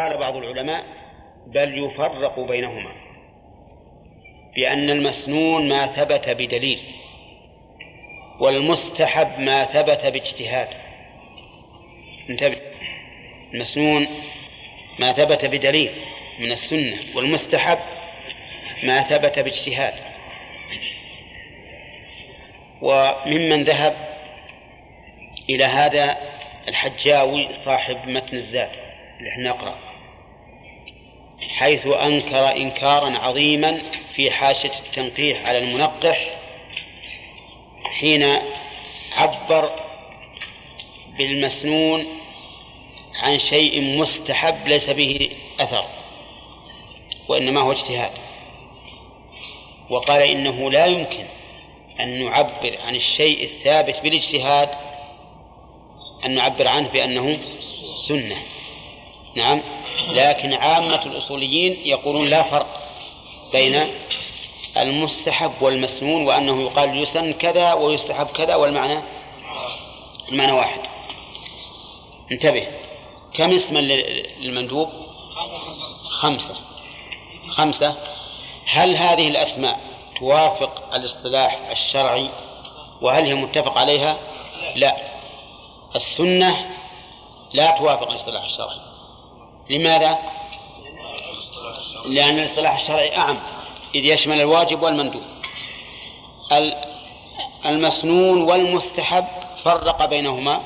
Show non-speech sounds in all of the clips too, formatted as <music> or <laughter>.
قال بعض العلماء بل يفرق بينهما بأن المسنون ما ثبت بدليل والمستحب ما ثبت باجتهاد. انتبه المسنون ما ثبت بدليل من السنة والمستحب ما ثبت باجتهاد. وممن ذهب إلى هذا الحجاوي صاحب متن الزاد اللي إحنا نقرأ. حيث أنكر إنكارا عظيما في حاشة التنقيح على المنقح حين عبر بالمسنون عن شيء مستحب ليس به أثر وإنما هو اجتهاد. وقال إنه لا يمكن أن نعبر عن الشيء الثابت بالاجتهاد أن نعبر عنه بأنه سنة. نعم. لكن عامة الأصوليين يقولون لا فرق بين المستحب والمسنون وأنه يقال يسن كذا ويستحب كذا والمعنى المعنى واحد. انتبه. كم اسما للمندوب خمسة. خمسة. هل هذه الأسماء توافق الاصطلاح الشرعي وهل هي متفق عليها؟ لا. السنة لا توافق الاصطلاح الشرعي. لماذا؟ لأن الاصطلاح الشرعي أعم. إذ يشمل الواجب والمندوب. المسنون والمستحب فرق بينهما.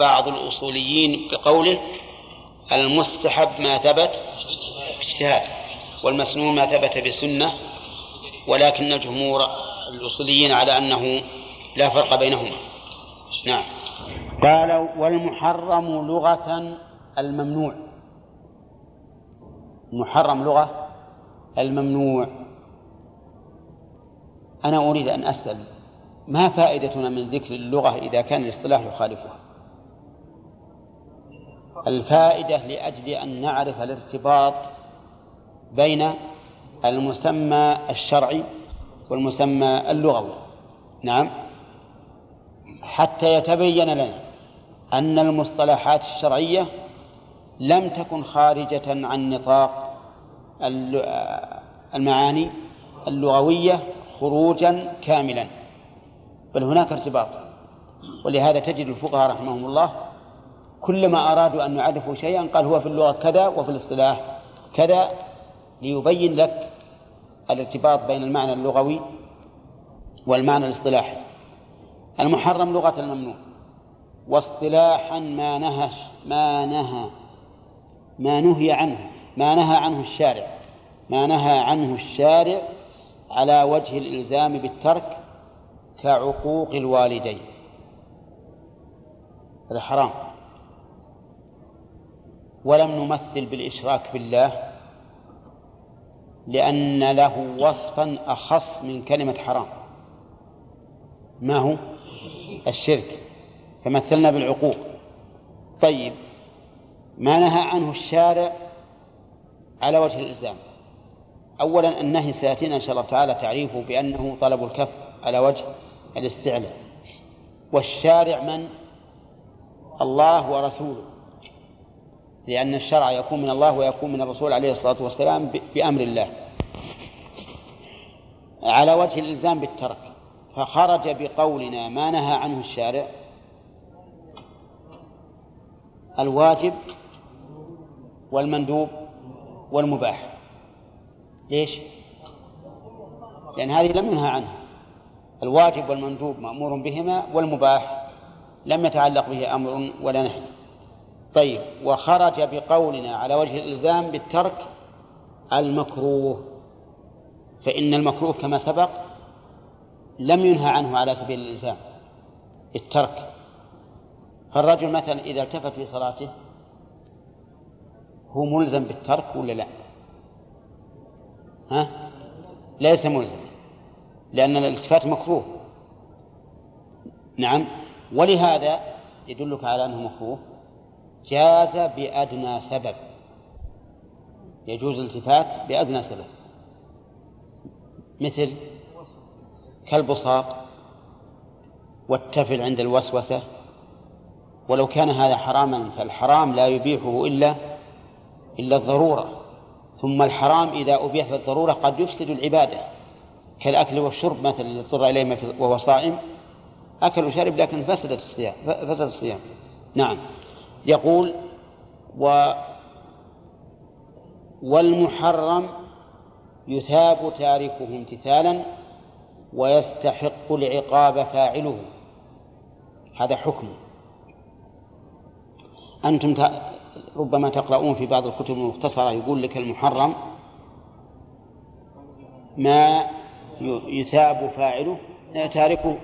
بعض الأصوليين بقوله المستحب ما ثبت باجتهاد والمسنون ما ثبت بسنة ولكن الجمهور الأصوليين على أنه لا فرق بينهما. نعم. قال والمحرم لغة الممنوع. محرم لغة الممنوع. أنا أريد أن أسأل ما فائدتنا من ذكر اللغة إذا كان الاصطلاح يخالفها؟ الفائدة لأجل أن نعرف الارتباط بين المسمى الشرعي والمسمى اللغوي. نعم. حتى يتبين لنا أن المصطلحات الشرعية لم تكن خارجة عن نطاق المعاني اللغوية خروجا كاملا بل هناك ارتباط. ولهذا تجد الفقهاء رحمهم الله كلما أرادوا أن يعرفوا شيئا قال هو في اللغة كذا وفي الاصطلاح كذا ليبين لك الارتباط بين المعنى اللغوي والمعنى الاصطلاحي. المحرم لغة الممنوع واصطلاحا ما نهى ما نهى ما نهي عنه ما نهى عنه الشارع ما نهى عنه الشارع على وجه الإلزام بالترك كعقوق الوالدين. هذا حرام. ولم نمثل بالإشراك بالله لأن له وصفا أخص من كلمة حرام. ما هو؟ الشرك. فمثلنا بالعقوق. طيب. ما نهى عنه الشارع على وجه الإلزام أولا النهي سيأتينا إن شاء الله تعالى تعريفه بأنه طلب الكف على وجه الاستعلاء. والشارع من؟ الله ورسوله. لأن الشرع يكون من الله ويكون من الرسول عليه الصلاة والسلام بأمر الله. على وجه الإلزام بالترك. فخرج بقولنا ما نهى عنه الشارع. الواجب والمندوب والمباح. ليش؟ لأن هذه لم ينهى عنها. الواجب والمندوب مأمور بهما والمباح لم يتعلق به أمر ولا نهي. طيب وخرج بقولنا على وجه الإلزام بالترك المكروه. فإن المكروه كما سبق لم ينهى عنه على سبيل الإلزام الترك فالرجل مثلا إذا التفت في صلاته هو ملزم بالترك ولا لا؟ ها؟ ليس ملزم لأن الالتفات مكروه. نعم. ولهذا يدلك على أنه مكروه. جاز بأدنى سبب. يجوز الالتفات بأدنى سبب. مثل كالبصاق والتفل عند الوسوسة. ولو كان هذا حراما فالحرام لا يبيحه إلا إلا الضرورة. ثم الحرام إذا أبيح الضرورة قد يفسد العبادة. كالأكل والشرب مثلا اضطر إليه وهو صائم أكل وشرب لكن فسدت الصيام فسد الصيام. نعم. يقول و والمحرم يثاب تاركه امتثالا ويستحق العقاب فاعله. هذا حكم. أنتم ربما تقرؤون في بعض الكتب المختصرة يقول لك المحرم ما يثاب فاعله تاركه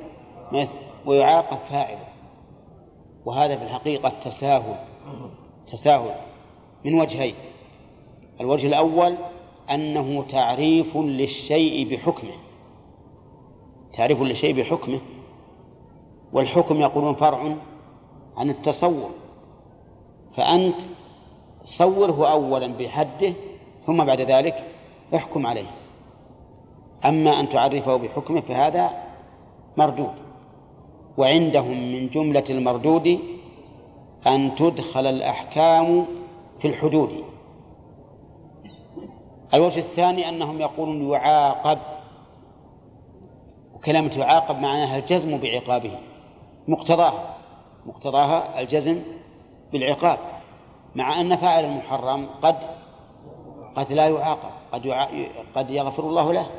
ويعاقب فاعله. وهذا في الحقيقة تساهل تساهل من وجهين. الوجه الأول أنه تعريف للشيء بحكمه تعريف للشيء بحكمه. والحكم يقولون فرع عن التصور. فأنت صوره أولا بحده ثم بعد ذلك احكم عليه. أما أن تعرفه بحكمه فهذا مردود. وعندهم من جملة المردود أن تدخل الأحكام في الحدود. الوجه الثاني أنهم يقولون يعاقب. وكلمة يعاقب معناها الجزم بعقابه. مقتضاها. مقتضاها الجزم بالعقاب. مع أن فاعل المحرم قد قد لا يعاقب قد قد يغفر الله له.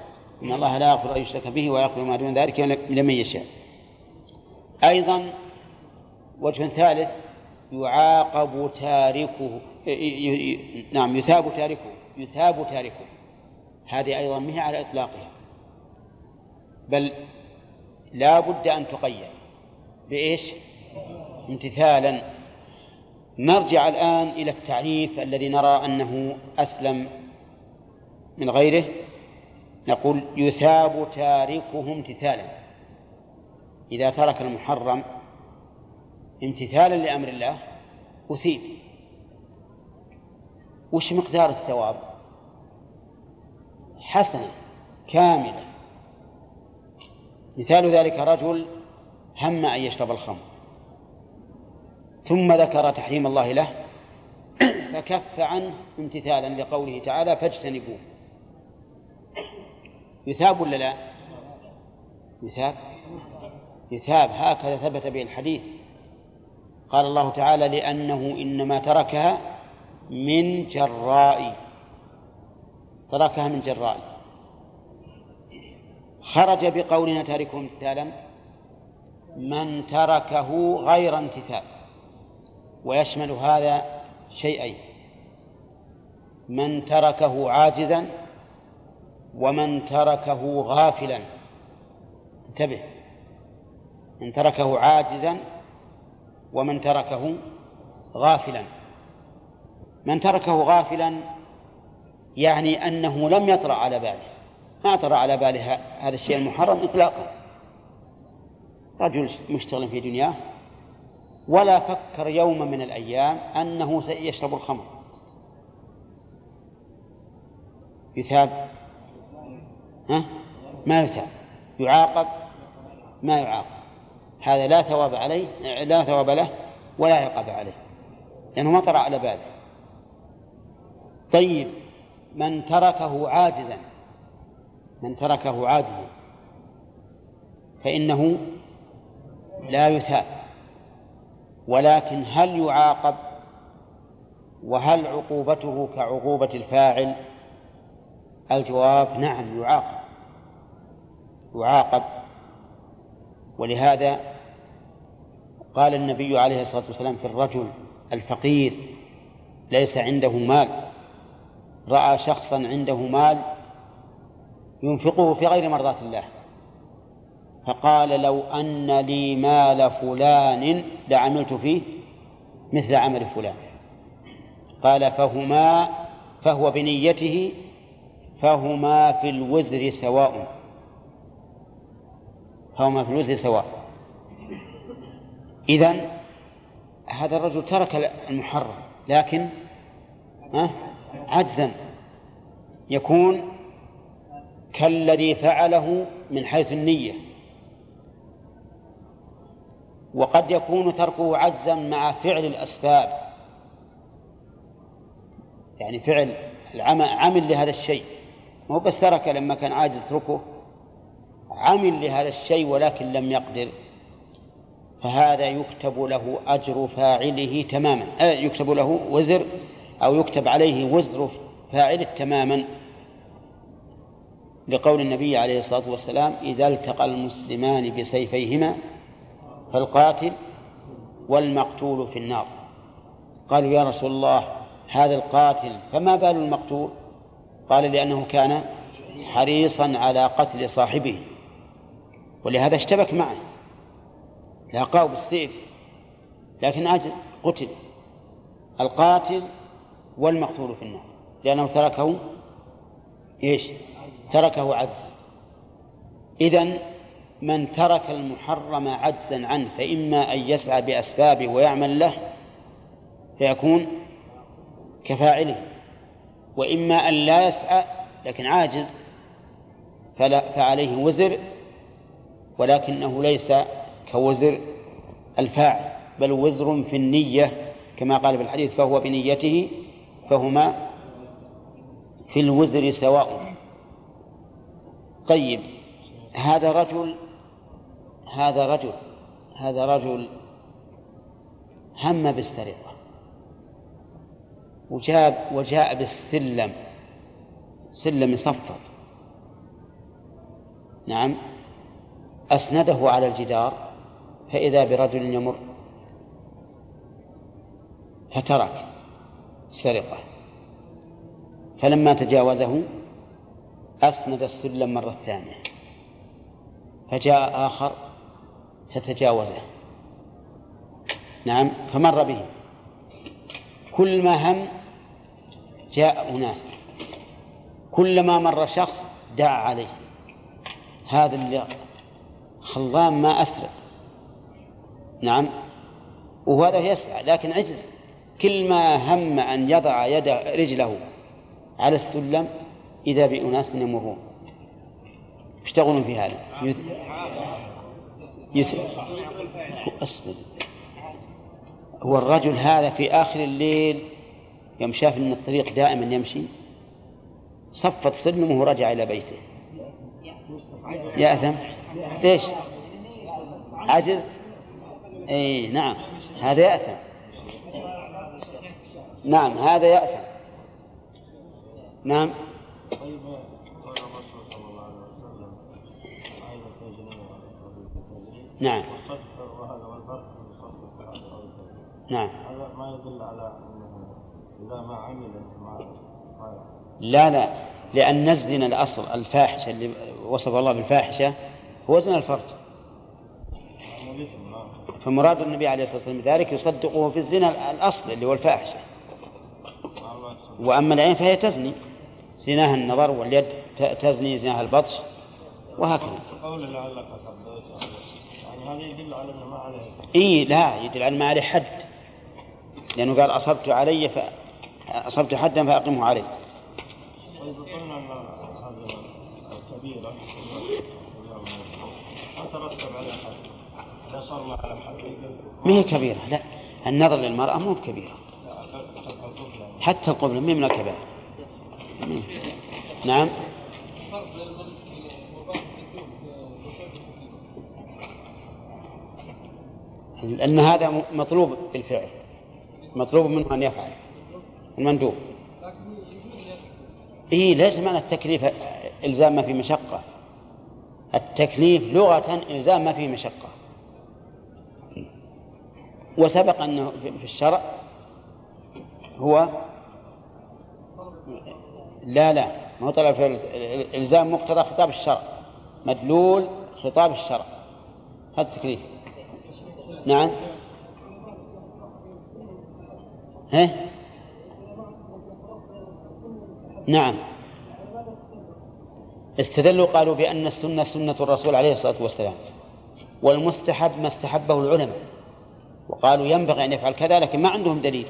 إن الله لا يغفر أن يشرك به ويغفر ما دون ذلك لمن يشاء. أيضا وجه ثالث يعاقب تاركه نعم يثاب تاركه يثاب تاركه. هذه أيضا ما هي على إطلاقها. بل لا بد أن تقيد. بإيش؟ امتثالا. نرجع الآن إلى التعريف الذي نرى أنه أسلم من غيره. نقول يثاب تاركه امتثالا. إذا ترك المحرم امتثالا لأمر الله أثيب. وش مقدار الثواب؟ حسنة كاملة مثال ذلك رجل هم أن يشرب الخمر. ثم ذكر تحريم الله له <clears throat> فكف عنه امتثالا لقوله تعالى فاجتنبوه. يثاب ولا لا؟ يثاب. يثاب. هكذا ثبت به الحديث. قال الله تعالى لأنه إنما تركها من جراء. تركها من جراء. خرج بقولنا تاركه امتثالا. من تركه غير امتثال. ويشمل هذا شيئين من تركه عاجزا ومن تركه غافلا. انتبه من تركه عاجزا ومن تركه غافلا. من تركه غافلا يعني أنه لم يطرأ على باله. ما طرأ على باله هذا الشيء المحرم إطلاقا. رجل مشتغل في دنياه ولا فكر يوما من الأيام أنه سيشرب الخمر. يثاب. ها؟ ما يثاب. يعاقب ما يعاقب. هذا لا ثواب عليه لا ثواب له ولا عقاب عليه لأنه ما طرأ على باله. طيب من تركه عاجزا من تركه عاجزا فإنه لا يثاب. ولكن هل يعاقب وهل عقوبته كعقوبة الفاعل؟ الجواب نعم يعاقب. يعاقب. ولهذا قال النبي عليه الصلاة والسلام في الرجل الفقير ليس عنده مال. رأى شخصا عنده مال ينفقه في غير مرضاة الله. فقال لو أن لي مال فلان لعملت فيه مثل عمل فلان. قال فهما فهو بنيته فهما في الوزر سواء. فهما في الوزر سواء. إذن هذا الرجل ترك المحرم لكن عجزا. يكون كالذي فعله من حيث النية. وقد يكون تركه عجزا مع فعل الأسباب. يعني فعل عمل لهذا الشيء. مو بس ترك لما كان عاجز اتركه عمل لهذا الشيء ولكن لم يقدر. فهذا يكتب له أجر فاعله تماما. آه يكتب له وزر أو يكتب عليه وزر فاعله تماما. لقول النبي عليه الصلاة والسلام إذا التقى المسلمان بسيفيهما فالقاتل والمقتول في النار. قالوا يا رسول الله هذا القاتل فما بال المقتول؟ قال لأنه كان حريصا على قتل صاحبه. ولهذا اشتبك معه لاقاه بالسيف لكن أجل قتل. القاتل والمقتول في النار. لأنه تركه إيش؟ تركه عجزا إذن من ترك المحرم عجزا عنه فإما أن يسعى بأسبابه ويعمل له فيكون كفاعله وإما أن لا يسعى لكن عاجز فلا فعليه وزر ولكنه ليس كوزر الفاعل بل وزر في النية كما قال في الحديث فهو بنيته فهما في الوزر سواء. طيب هذا رجل هذا رجل هذا رجل هم بالسرقة وجاب وجاء بالسلم سلم يصفط نعم أسنده على الجدار فإذا برجل يمر فترك السرقة. فلما تجاوزه أسند السلم مرة ثانية فجاء آخر فتجاوزه نعم فمر به. كل ما هم جاء أناس. كلما مر شخص دعا عليه. هذا اللي خلام ما أسرق نعم وهذا يسعى لكن عجز. كل ما هم أن يضع يد رجله على السلم إذا بأناس يمرون يشتغلون في هذا يت... أصبر هو الرجل هذا في آخر الليل يوم شاف أن الطريق دائما يمشي صفت سلمه ورجع إلى بيته. يأثم ليش عجز؟ اي نعم. هذا يأثم نعم هذا يأثم نعم. نعم. نعم. هذا ما يدل على إذا ما عمل لا لا. لأن الزنا الأصل الفاحشة اللي وصف الله بالفاحشة هو زنا الفرج. فمراد النبي عليه الصلاة والسلام ذلك يصدقه في الزنا الأصل اللي هو الفاحشة. وأما العين فهي تزني. زناها النظر واليد تزني زناها البطش وهكذا. قول لعلك هذا يدل على ما عليه. إي لا يدل على ما عليه حد. لأنه قال أصبت علي ف... أصبت حدا فأقمه علي وإذا قلنا أن هذه الكبيرة ما ترتب عليها حد. صار ما على حد. ما هي كبيرة؟ لا النظر للمرأة مو بكبيرة. حتى القبلة. من الكبائر. نعم. لأن هذا مطلوب بالفعل. مطلوب منه أن يفعل. المندوب. إيه ليس معنى التكليف إلزام ما في مشقة. التكليف لغة إلزام ما فيه مشقة. وسبق أنه في الشرع هو لا لا ما هو طلب إلزام مقتضى خطاب الشرع. مدلول خطاب الشرع. هذا التكليف. نعم. ها؟ نعم. استدلوا قالوا بأن السنة سنة الرسول عليه الصلاة والسلام والمستحب ما استحبه العلماء وقالوا ينبغي أن يفعل كذا لكن ما عندهم دليل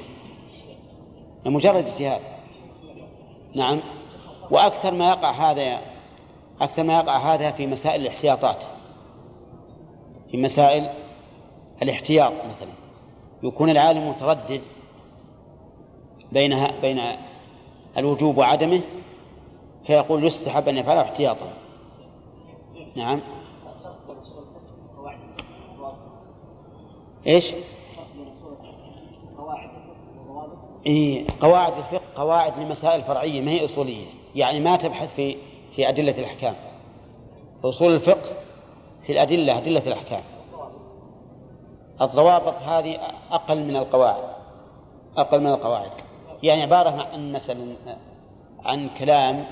مجرد اجتهاد. نعم. وأكثر ما يقع هذا أكثر ما يقع هذا في مسائل الاحتياطات في مسائل الاحتياط مثلا. يكون العالم متردد بينها بين الوجوب وعدمه فيقول يستحب أن يفعله احتياطا. نعم. إيش؟ إيه قواعد الفقه قواعد لمسائل فرعية ما هي أصولية. يعني ما تبحث في في أدلة الأحكام. أصول الفقه في الأدلة أدلة الأحكام. الضوابط هذه أقل من القواعد. أقل من القواعد. يعني عبارة عن مثلا عن كلام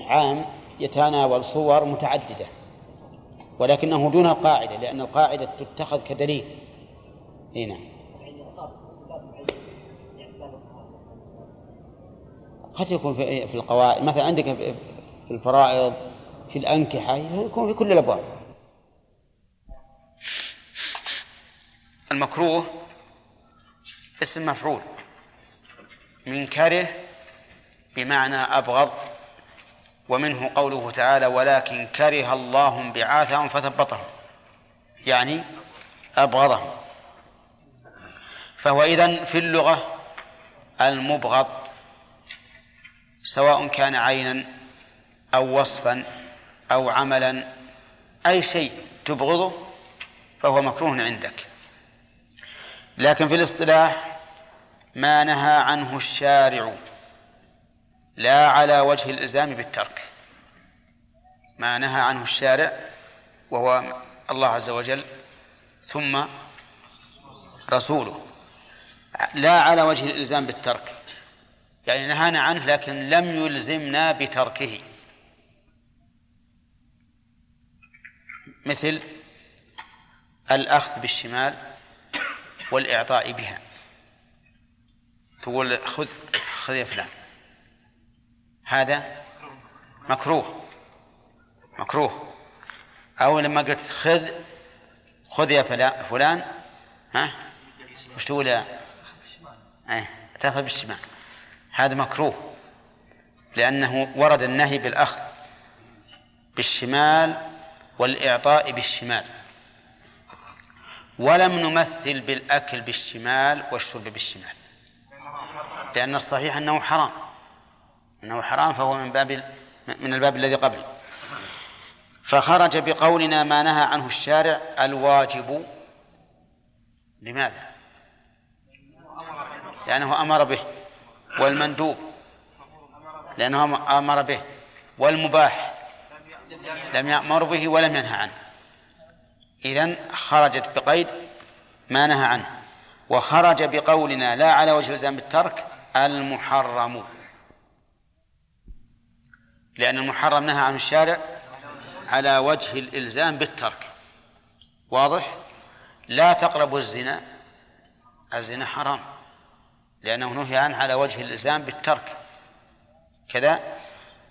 عام يتناول صور متعددة ولكنه دون القاعدة لأن القاعدة تتخذ كدليل. هنا نعم. قد يكون في القواعد مثلا عندك في الفرائض في الأنكحة يكون في كل الأبواب. المكروه اسم مفعول. من كره بمعنى أبغض ومنه قوله تعالى ولكن كره الله بعاثهم فثبطهم يعني أبغضهم. فهو إذن في اللغة المبغض سواء كان عينا أو وصفا أو عملا أي شيء تبغضه فهو مكروه عندك. لكن في الاصطلاح ما نهى عنه الشارع لا على وجه الإلزام بالترك. ما نهى عنه الشارع وهو الله عز وجل ثم رسوله. لا على وجه الإلزام بالترك. يعني نهانا عنه لكن لم يلزمنا بتركه. مثل الأخذ بالشمال والإعطاء بها. تقول خذ خذ يا فلان. هذا مكروه. مكروه. أو لما قلت خذ خذ يا فلان. ها؟ وش تقول يا؟ إيه تأخذ بالشمال. هذا مكروه. لأنه ورد النهي بالأخذ. بالشمال والإعطاء بالشمال. ولم نمثل بالأكل بالشمال والشرب بالشمال. لأن الصحيح أنه حرام. أنه حرام فهو من باب من الباب الذي قبل فخرج بقولنا ما نهى عنه الشارع الواجب. لماذا؟ لأنه أمر به والمندوب. لأنه أمر به والمباح. لم يأمر به ولم ينهى عنه. إذن خرجت بقيد ما نهى عنه. وخرج بقولنا لا على وجه الإلزام بالترك المحرم. لأن المحرم نهى عنه الشارع على وجه الإلزام بالترك. واضح؟ لا تقربوا الزنا. الزنا حرام. لأنه نهي عنه على وجه الإلزام بالترك. كذا؟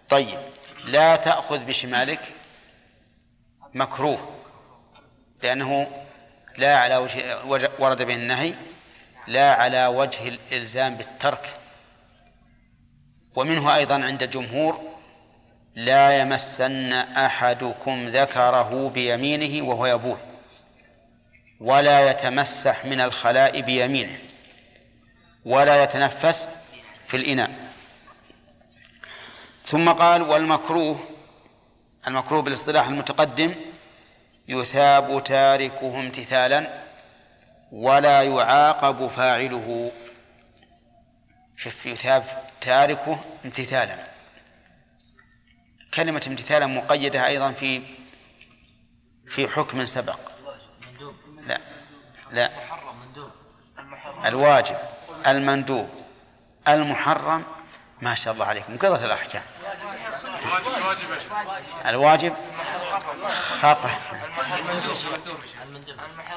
طيب لا تأخذ بشمالك مكروه. لأنه لا على وجه ورد به النهي لا على وجه الإلزام بالترك. ومنه أيضا عند الجمهور لا يمسن أحدكم ذكره بيمينه وهو يبول ولا يتمسح من الخلاء بيمينه ولا يتنفس في الإناء. ثم قال والمكروه المكروه بالاصطلاح المتقدم يثاب تاركه امتثالا ولا يعاقب فاعله. شوف يثاب تاركه امتثالا. كلمة امتثالا مقيدة أيضا في في حكم سبق. لا لا. الواجب المندوب المحرم ما شاء الله عليكم. قضت الأحكام. الواجب خطأ.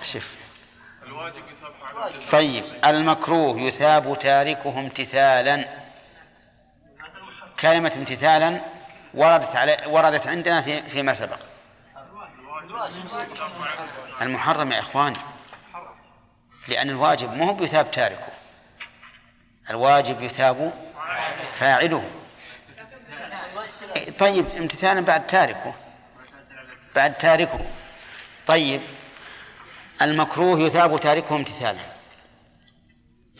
شف طيب المكروه يثاب تاركه امتثالا. كلمة امتثالا وردت علي وردت عندنا في فيما سبق. المحرم يا اخواني لأن الواجب مو بيثاب تاركه الواجب يثاب فاعله. طيب امتثالا بعد تاركه بعد تاركه. طيب. المكروه يثاب تاركه امتثالا.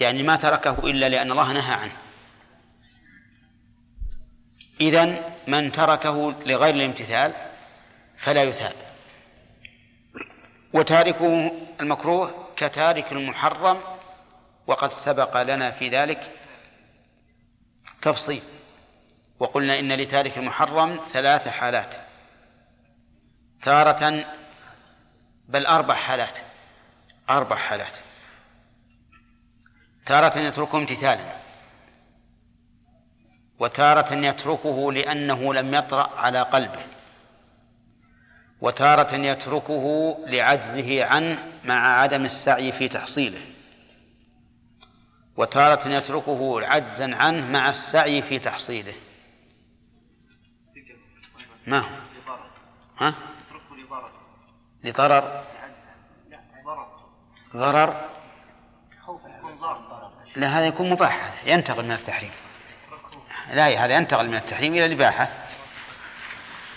يعني ما تركه إلا لأن الله نهى عنه. إذن من تركه لغير الامتثال فلا يثاب. وتاركه المكروه كتارك المحرم وقد سبق لنا في ذلك تفصيل. وقلنا إن لتارك المحرم ثلاث حالات. تارة بل أربع حالات. أربع حالات. تارة يتركه امتثالا. وتارة يتركه لأنه لم يطرأ على قلبه. وتارة يتركه لعجزه عنه مع عدم السعي في تحصيله. وتارة يتركه عجزا عنه مع السعي في تحصيله. ما هو؟ ها؟ لضرر؟ ضرر؟ لا هذا يكون مباح ينتقل من التحريم. لا هذا ينتقل من التحريم إلى الإباحة.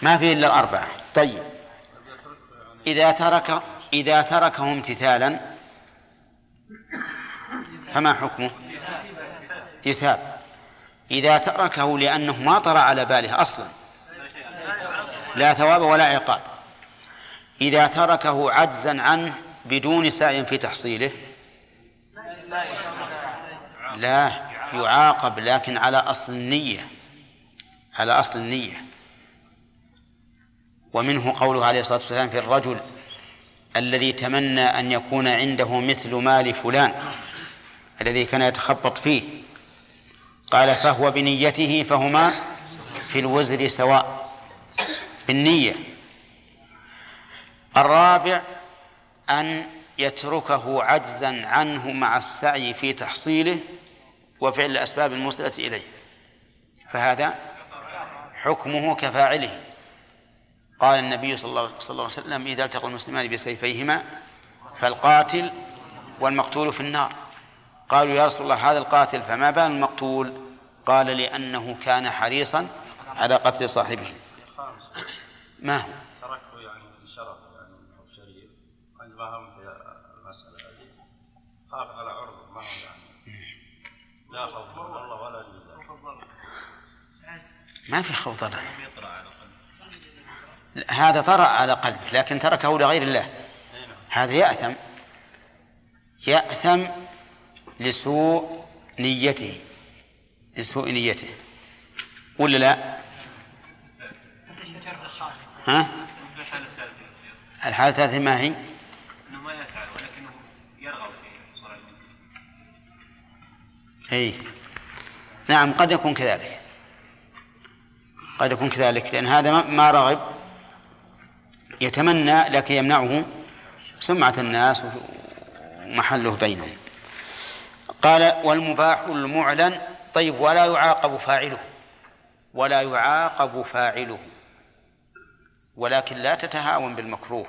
ما فيه إلا الأربعة. طيب. إذا ترك إذا تركه امتثالا فما حكمه؟ يثاب. إذا تركه لأنه ما طرأ على باله أصلا لا ثواب ولا عقاب. إذا تركه عجزا عنه بدون سعي في تحصيله لا يعاقب لكن على أصل النية على أصل النية. ومنه قوله عليه الصلاة والسلام في الرجل الذي تمنى أن يكون عنده مثل مال فلان الذي كان يتخبط فيه. قال فهو بنيته فهما في الوزر سواء بالنية. الرابع أن يتركه عجزا عنه مع السعي في تحصيله وفعل الأسباب الموصلة إليه. فهذا حكمه كفاعله. قال النبي صلى الله, عليه وسلم إذا التقى المسلمان بسيفيهما فالقاتل والمقتول في النار. قالوا يا رسول الله هذا القاتل فما بال المقتول؟ قال لأنه كان حريصا على قتل صاحبه. ما هو تركه يعني شرف يعني أو شريف عندما هم في المسألة هذه؟ خاف على عرضه ما هو يعني؟ لا خوف الله ولا ما في خوف الله هذا طرأ على قلبه لكن تركه لغير الله. هذا يأثم. يأثم لسوء نيته. لسوء نيته. ولا لا؟ ها؟ الحالة الثالثة ما هي؟ أنه ما يفعل ولكنه يرغب في صورة أي نعم قد يكون كذلك. قد يكون كذلك لأن هذا ما رغب. يتمنى لكن يمنعه سمعة الناس ومحله بينهم. قال والمباح المعلن طيب ولا يعاقب فاعله. ولا يعاقب فاعله. ولكن لا تتهاون بالمكروه.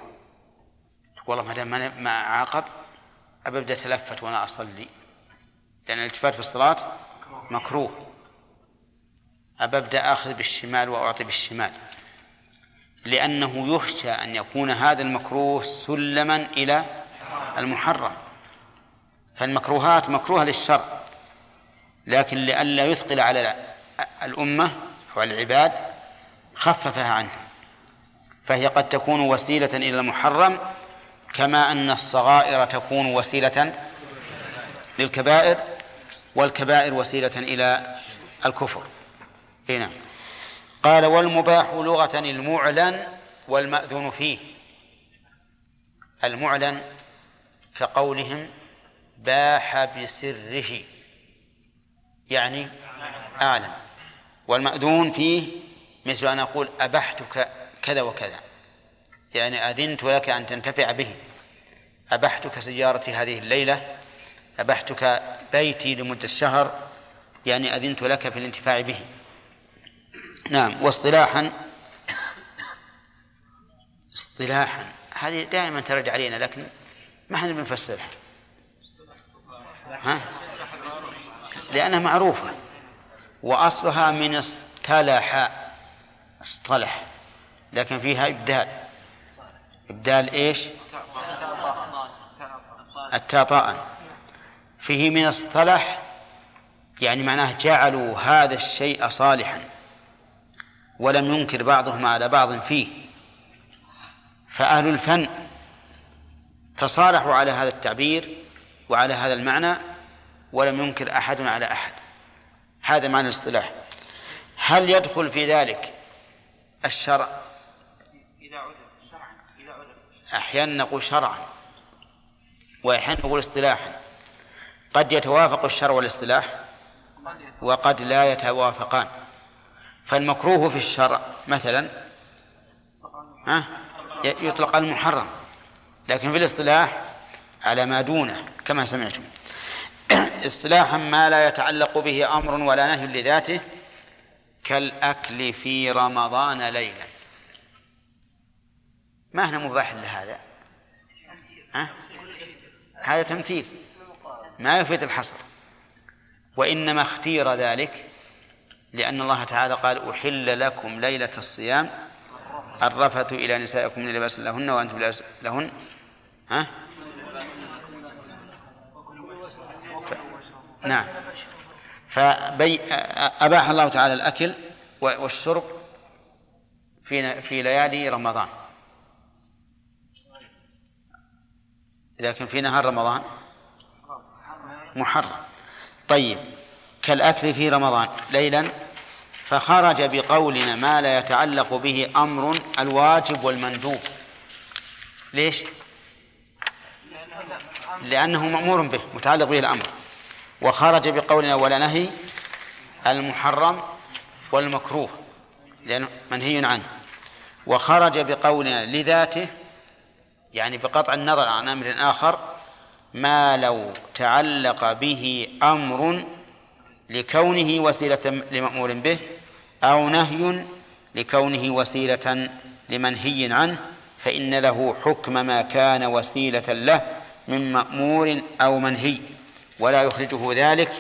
والله ما دام ما عاقب أبدأ أتلفت وأنا أصلي. لأن الالتفات في الصلاة مكروه. أبدا آخذ بالشمال وأعطي بالشمال. لأنه يخشى أن يكون هذا المكروه سلما إلى المحرم. فالمكروهات مكروهة للشرع لكن لئلا يثقل على الأمة أو العباد خففها عنه. فهي قد تكون وسيلة إلى المحرم كما أن الصغائر تكون وسيلة للكبائر. والكبائر وسيلة إلى الكفر. هنا نعم. قال والمباح لغة المعلن والمأذون فيه. المعلن كقولهم باح بسره. يعني أعلم. والمأذون فيه مثل أن أقول أبحتك كذا وكذا. يعني أذنت لك أن تنتفع به. أبحتك سيارتي هذه الليلة. أبحتك بيتي لمدة شهر يعني أذنت لك في الانتفاع به. نعم واصطلاحا اصطلاحا. هذه دائما ترد علينا لكن ما إحنا بنفسرها ها؟ لأنها معروفة. وأصلها من اصطلح اصطلح. لكن فيها إبدال. إبدال إيش؟ التاطاء فيه من اصطلح يعني معناه جعلوا هذا الشيء صالحا ولم ينكر بعضهم على بعض فيه. فأهل الفن تصالحوا على هذا التعبير وعلى هذا المعنى ولم ينكر أحد على أحد. هذا معنى الاصطلاح. هل يدخل في ذلك الشرع؟ أحيانا نقول شرعا وأحيانا نقول اصطلاحا. قد يتوافق الشرع والاصطلاح وقد لا يتوافقان. فالمكروه في الشرع مثلا ها يطلق المحرم لكن في الاصطلاح على ما دونه كما سمعتم. اصطلاحا ما لا يتعلق به أمر ولا نهي لذاته كالأكل في رمضان ليلا. ما هنا مباح لهذا؟ ها؟ هذا تمثيل. ما يفيد الحصر. وإنما اختير ذلك لأن الله تعالى قال أحل لكم ليلة الصيام الرفث إلى نسائكم من لباس لهن وأنتم لهن. ها؟ ف... نعم. فبي... أباح الله تعالى الأكل والشرب في في ليالي رمضان. لكن في نهار رمضان محرم. طيب كالأكل في رمضان ليلا فخرج بقولنا ما لا يتعلق به أمر الواجب والمندوب. ليش؟ لأنه مأمور به متعلق به الأمر. وخرج بقولنا ولا نهي المحرم والمكروه لأنه منهي عنه. وخرج بقولنا لذاته يعني بقطع النظر عن أمر آخر ما لو تعلق به أمر لكونه وسيلة لمأمور به أو نهي لكونه وسيلة لمنهي عنه فإن له حكم ما كان وسيلة له من مأمور أو منهي. ولا يخرجه ذلك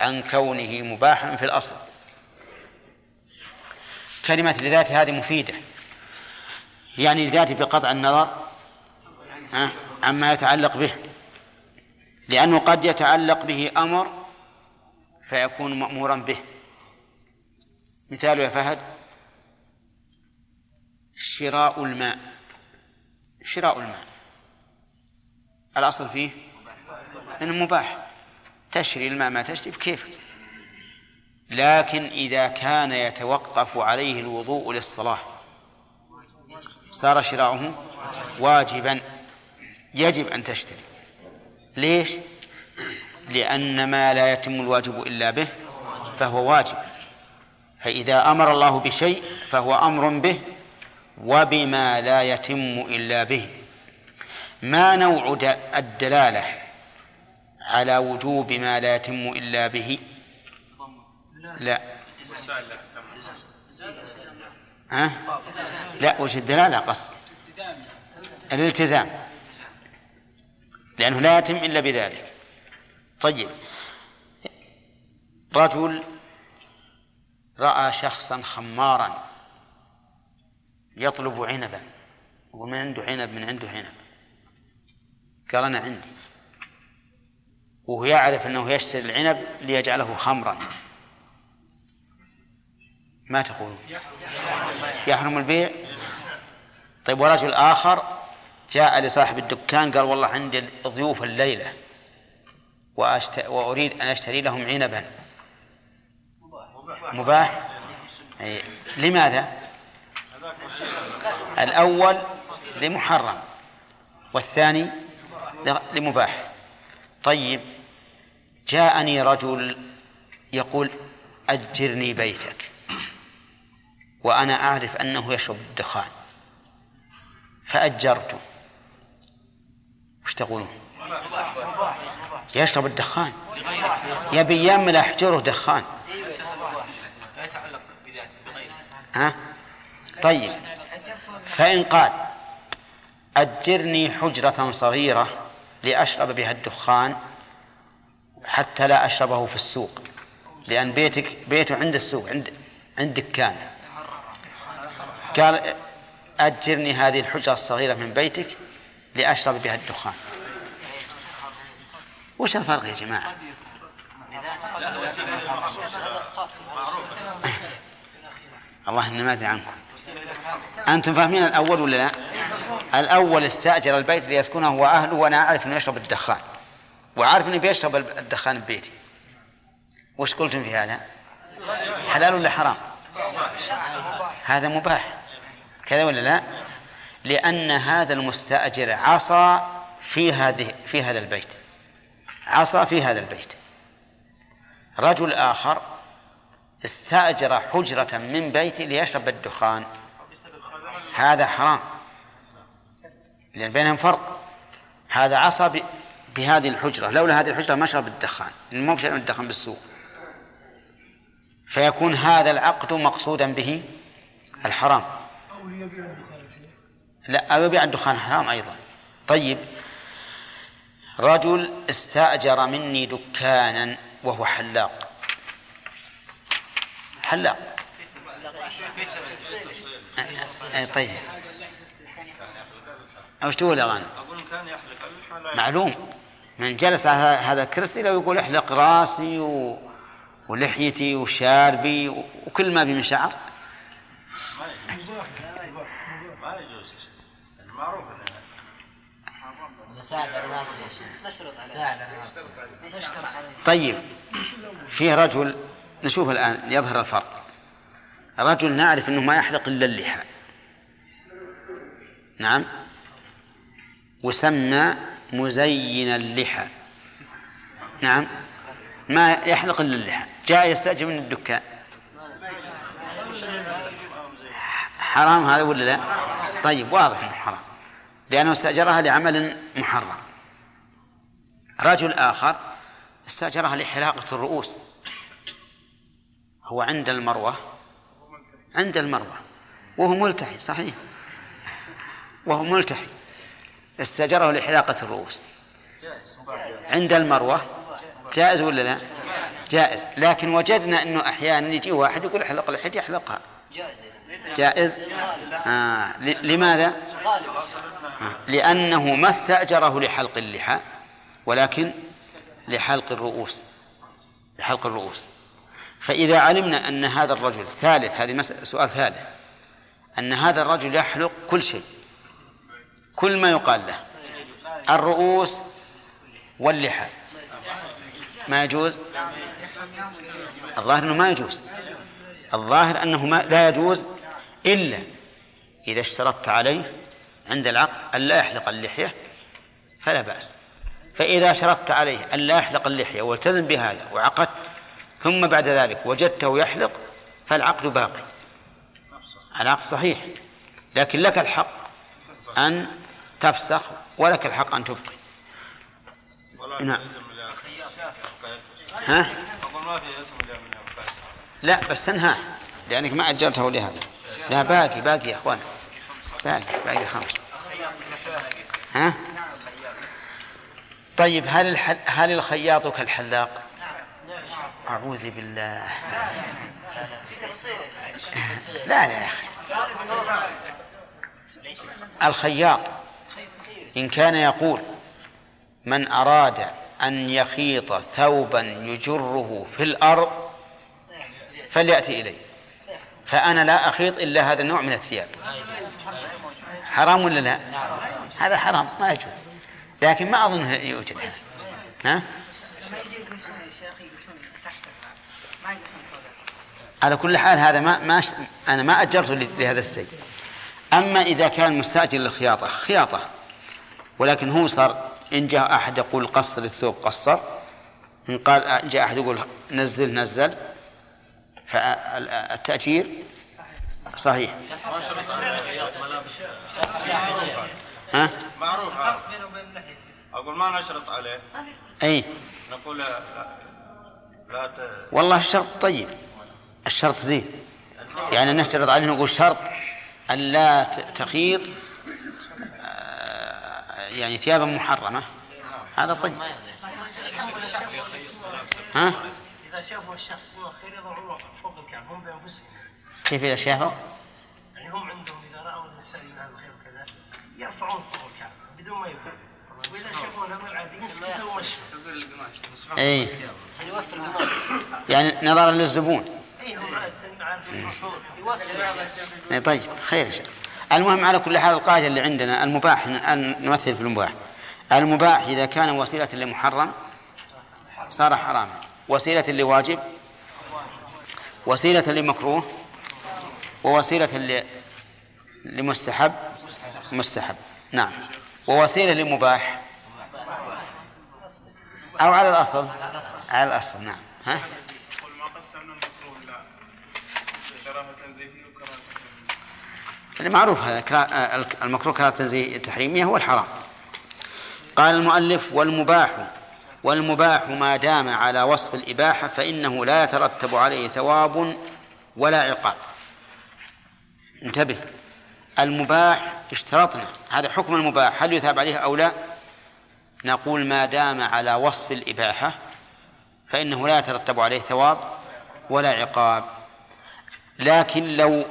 عن كونه مباحا في الأصل. كلمة لذات هذه مفيدة. يعني لذاته بقطع النظر عما يتعلق به. لأنه قد يتعلق به أمر فيكون مأمورا به. مثال يا فهد. شراء الماء. شراء الماء. الأصل فيه أنه مباح. تشري الماء ما تشري بكيفك. لكن إذا كان يتوقف عليه الوضوء للصلاة صار شراؤه واجبا. يجب أن تشتري. ليش؟ لأن ما لا يتم الواجب إلا به فهو واجب. فإذا أمر الله بشيء فهو أمر به وبما لا يتم إلا به. ما نوع الدلالة على وجوب ما لا يتم إلا به؟ لا. ها؟ لا وجه الدلالة؟ قصد. الالتزام. لأنه لا يتم إلا بذلك. طيب. رجل رأى شخصا خمارا يطلب عنبا ومن عنده عنب من عنده عنب. قال أنا عندي. وهو يعرف أنه يشتري العنب ليجعله خمرا. ما تقولون؟ يحرم البيع؟ طيب ورجل آخر جاء لصاحب الدكان قال والله عندي ضيوف الليلة وأشت... وأريد أن أشتري لهم عنبا. مباح؟ أي. لماذا؟ الأول لمحرم والثاني لمباح. طيب جاءني رجل يقول أجرني بيتك وأنا أعرف أنه يشرب الدخان فأجرته. وش تقولون؟ يشرب الدخان؟ يبي يعمل أحجره دخان. ها؟ طيب. فإن قال أجرني حجرة صغيرة لأشرب بها الدخان حتى لا أشربه في السوق. لأن بيتك بيته عند السوق عند عند دكان. قال أجرني هذه الحجرة الصغيرة من بيتك لأشرب بها الدخان وش الفرق يا جماعة الله أدري عنكم أنتم فاهمين الأول ولا لا؟ الأول استأجر البيت ليسكنه هو أهله وأنا أعرف أنه يشرب الدخان وعارف أنه بيشرب الدخان ببيتي وش قلتم في هذا؟ حلال ولا حرام؟ هذا مباح كذا ولا لا؟ لأن هذا المستأجر عصى في هذه في هذا البيت. عصى في هذا البيت. رجل آخر استأجر حجرة من بيته ليشرب الدخان. هذا حرام. لأن بينهم فرق. هذا عصى بهذه الحجرة. لولا هذه الحجرة ما شرب الدخان. مو بشرب الدخان بالسوق. فيكون هذا العقد مقصودا به الحرام. لا أو يبيع الدخان حرام أيضا. طيب رجل استأجر مني دكانا وهو حلاق. حلاق. أي طيب. أو تقول غانم؟ معلوم. من جلس على هذا الكرسي لو يقول احلق راسي و... ولحيتي وشاربي وكل ما بي من شعر طيب فيه رجل نشوف الآن يظهر الفرق. رجل نعرف أنه ما يحلق إلا اللحى. نعم. وسمى مزين اللحى. نعم. ما يحلق إلا اللحى. جاء يستأجر من الدكان. حرام هذا ولا لا؟ طيب واضح أنه حرام. لأنه استأجرها لعمل محرم. رجل آخر استأجرها لحلاقة الرؤوس. هو عند المروة. عند المروة. وهو ملتحي صحيح. وهو ملتحي. استأجره لحلاقة الرؤوس. عند المروة. جائز ولا لا؟ جائز. لكن وجدنا إنه أحيانا يجي واحد يقول احلق لحيتي يحلقها جائز. آه. لماذا؟ لأنه ما استأجره لحلق اللحى ولكن لحلق الرؤوس لحلق الرؤوس. فإذا علمنا أن هذا الرجل ثالث هذه سؤال ثالث أن هذا الرجل يحلق كل شيء كل ما يقال له الرؤوس واللحى. ما يجوز؟ الظاهر أنه ما يجوز. الظاهر أنه ما لا يجوز إلا إذا اشترطت عليه عند العقد أن لا يحلق اللحية فلا بأس. فإذا شرطت عليه أن لا يحلق اللحية والتزم بهذا وعقدت ثم بعد ذلك وجدته يحلق فالعقد باقي. العقد صحيح لكن لك الحق أن تفسخ ولك الحق أن تبقي. نعم. ها؟ لا بس تنهاه لأنك ما أجرته لهذا. لا باقي باقي يا أخوان. باقي باقي خمس ها؟ طيب هل الحل... هل الخياط كالحلاق؟ أعوذ بالله لا لا يا أخي الخياط إن كان يقول من أراد أن يخيط ثوبا يجره في الأرض فليأتي إلي فأنا لا أخيط إلا هذا النوع من الثياب. حرام ولا لا؟ هذا حرام ما يجوز. لكن ما أظن يوجد هذا. ها؟ على كل حال هذا ما ما أنا ما أجرته لهذا السيد. أما إذا كان مستاجر للخياطة خياطة. ولكن هو صار إن جاء أحد يقول قصر الثوب قصر. إن قال جاء أحد يقول نزل نزل. فالتاجير صحيح. ها؟ معروف أقول ما نشرط عليه. أي. نقول لا, لا ت... والله الشرط طيب. الشرط زين. يعني نشترط عليه نقول شرط أن لا تخيط آه، يعني ثيابا محرمة. هذا طيب. ها؟ إذا شافوا الشخص خير هم بأنفسهم. كيف إذا شافوا؟ يعني هم عندهم إذا رأوا النساء من هذا الخير وكذا يرفعون فوق الكعب بدون ما يفعل وإذا شافوا الأمر عادي يسكتوا ومشوا اي يعني نظرا للزبون. إيه، طيب خير يا شيخ. المهم على كل حال القاعدة اللي عندنا المباح نمثل في المباح. المباح إذا كان وسيلة لمحرم صار حراما. وسيلة لواجب وسيلة لمكروه ووسيلة لمستحب. مستحب. نعم. ووسيلة لمباح. أو على الأصل. على الأصل. نعم. ها؟ المعروف هذا. المكروه كراهة تنزيه تحريمية هو الحرام. قال المؤلف والمباح والمباح ما دام على وصف الإباحة فإنه لا يترتب عليه ثواب ولا عقاب. انتبه المباح اشترطنا. هذا حكم المباح. هل يثاب عليه أو لا؟ نقول ما دام على وصف الإباحة فإنه لا يترتب عليه ثواب ولا عقاب. لكن لو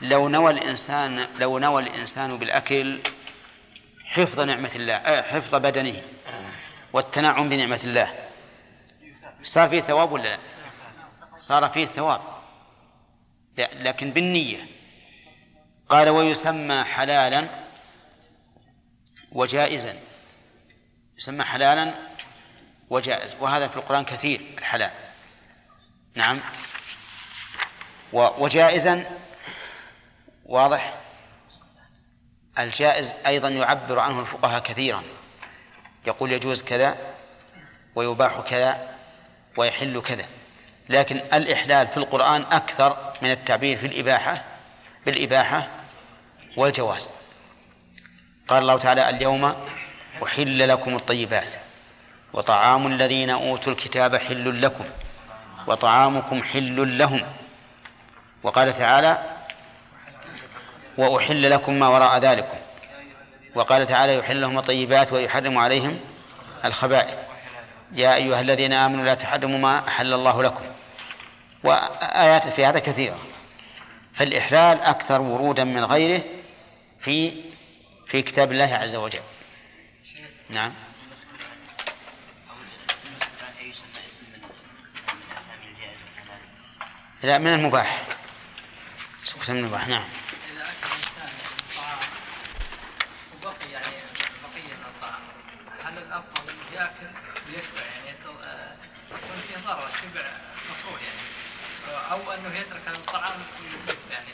لو نوى الإنسان لو نوى الإنسان بالأكل حفظ نعمة الله آه، حفظ بدنه والتنعم بنعمة الله. صار فيه ثواب ولا لا؟ صار فيه ثواب. لكن بالنية. قال ويسمى حلالا وجائزا. يسمى حلالا وجائز. وهذا في القرآن كثير الحلال. نعم. وجائزا واضح. الجائز أيضا يعبر عنه الفقهاء كثيرا. يقول يجوز كذا ويباح كذا ويحل كذا. لكن الإحلال في القرآن أكثر من التعبير في الإباحة بالإباحة والجواز. قال الله تعالى اليوم أحل لكم الطيبات وطعام الذين أوتوا الكتاب حل لكم وطعامكم حل لهم. وقال تعالى وأحل لكم ما وراء ذلكم. وقال تعالى يحل لهم الطيبات ويحرم عليهم الخبائث. يا أيها الذين آمنوا لا تحرموا ما أحل الله لكم. وآيات في هذا كثيرة. فالإحلال أكثر ورودا من غيره في في كتاب الله عز وجل. نعم. لا من المباح. سكت من المباح. نعم. إنه يترك الطعام يعني.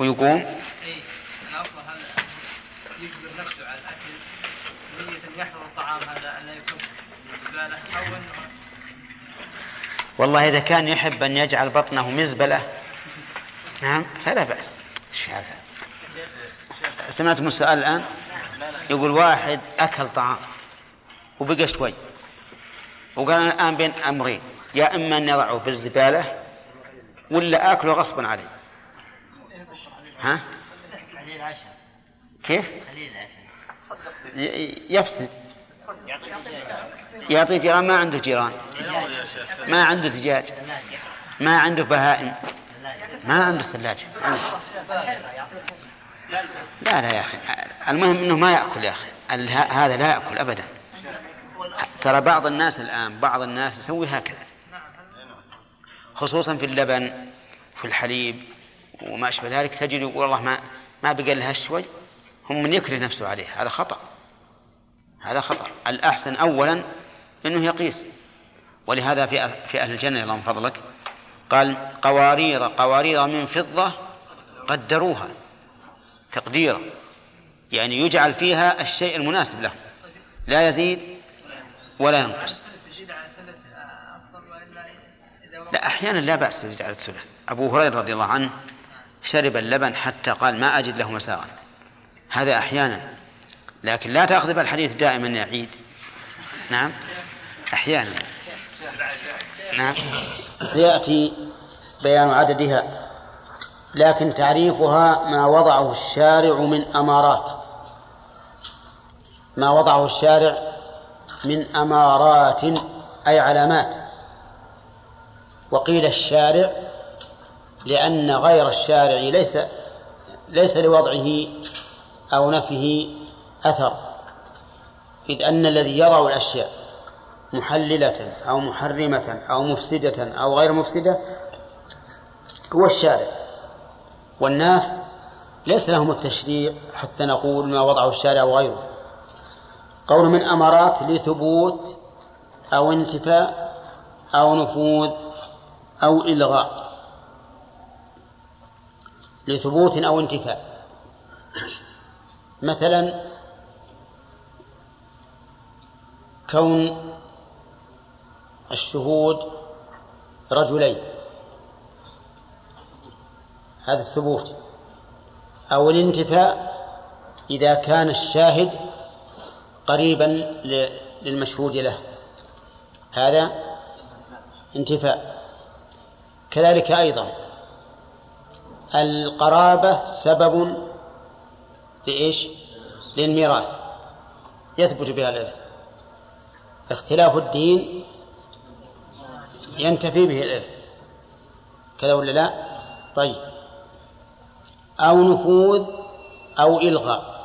ويقوم اي الأفضل هذا يجبر نفسه على الأكل. نية أن يحفظ الطعام هذا الا يكون. زباله أو انه والله إذا كان يحب أن يجعل بطنه مزبلة. نعم فلا بأس. إيش هذا؟ سمعتم السؤال الآن؟ يقول واحد أكل طعام وبقى شوي. وقال أنا الآن بين أمرين. يا إما أن يضعه بالزبالة ولا آكله غصبا علي ها؟ كيف؟ يفسد. يعطي جيران؟ ما عنده جيران. ما عنده دجاج. ما عنده بهائم. ما عنده ثلاجة. لا لا يا أخي. المهم أنه ما يأكل يا أخي. هذا لا يأكل أبدا. ترى بعض الناس الآن بعض الناس يسوي هكذا. خصوصا في اللبن في الحليب وما أشبه ذلك تجد يقول والله ما ما بقى لها شوي هم من يكره نفسه عليه هذا خطأ هذا خطأ. الأحسن أولا أنه يقيس. ولهذا في في أهل الجنة اللهم فضلك قال قوارير قوارير من فضة قدروها تقديرا. يعني يجعل فيها الشيء المناسب له لا يزيد ولا ينقص. لا أحيانا لا بأس تزيد على الثلث. أبو هريرة رضي الله عنه شرب اللبن حتى قال ما أجد له مساغا هذا أحيانا. لكن لا تأخذ بالحديث دائما يا عيد. نعم؟ أحيانا. نعم؟ سيأتي بيان عددها. لكن تعريفها ما وضعه الشارع من أمارات. ما وضعه الشارع من أمارات أي علامات. وقيل الشارع لأن غير الشارع ليس ليس لوضعه أو نفيه أثر إذ أن الذي يضع الأشياء محللة أو محرمة أو مفسدة أو غير مفسدة هو الشارع. والناس ليس لهم التشريع حتى نقول ما وضعه الشارع وغيره قول من أمارات لثبوت أو انتفاء أو نفوذ أو إلغاء لثبوت أو انتفاء. مثلا كون الشهود رجلين هذا الثبوت أو الانتفاء إذا كان الشاهد قريبا للمشهود له. هذا انتفاء. كذلك أيضا القرابة سبب لإيش؟ للميراث. يثبت بها الإرث. اختلاف الدين ينتفي به الإرث. كذا ولا لا؟ طيب. أو نفوذ أو إلغاء.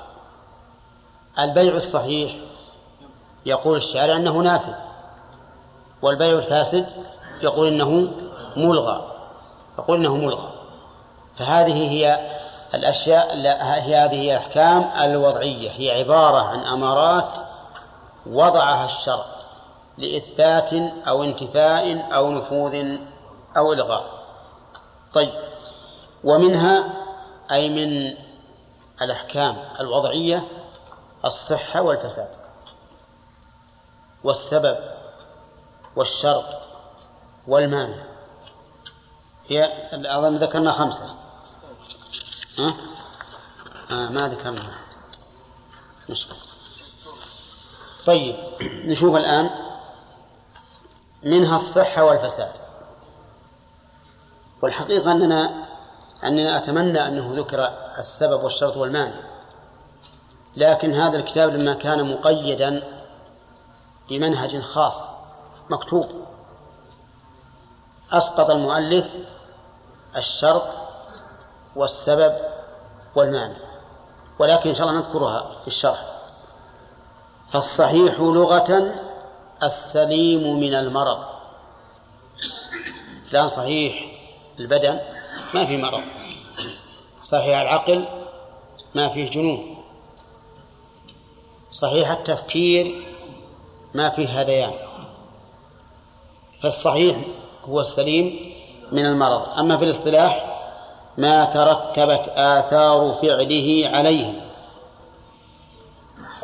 البيع الصحيح يقول الشارع أنه نافذ والبيع الفاسد يقول إنه ملغى. يقول إنه ملغى. فهذه هي الأشياء هي هذه هي الأحكام الوضعية. هي عبارة عن أمارات وضعها الشرع لإثبات أو انتفاء أو نفوذ أو إلغاء. طيب. ومنها أي من الأحكام الوضعية الصحة والفساد والسبب والشرط والمانع. هي أظن ذكرنا خمسة. ها؟ آه ما ذكرنا. مشكلة طيب نشوف الآن منها الصحة والفساد. والحقيقة أننا أننا أتمنى أنه ذكر السبب والشرط والمانع. لكن هذا الكتاب لما كان مقيدا بمنهج خاص مكتوب. أسقط المؤلف الشرط والسبب والمانع ولكن إن شاء الله نذكرها في الشرح. فالصحيح لغة السليم من المرض. لا صحيح البدن ما في مرض. صحيح العقل ما فيه جنون. صحيح التفكير ما فيه هذيان. فالصحيح هو السليم من المرض. أما في الاصطلاح ما ترتبت آثار فعله عليه.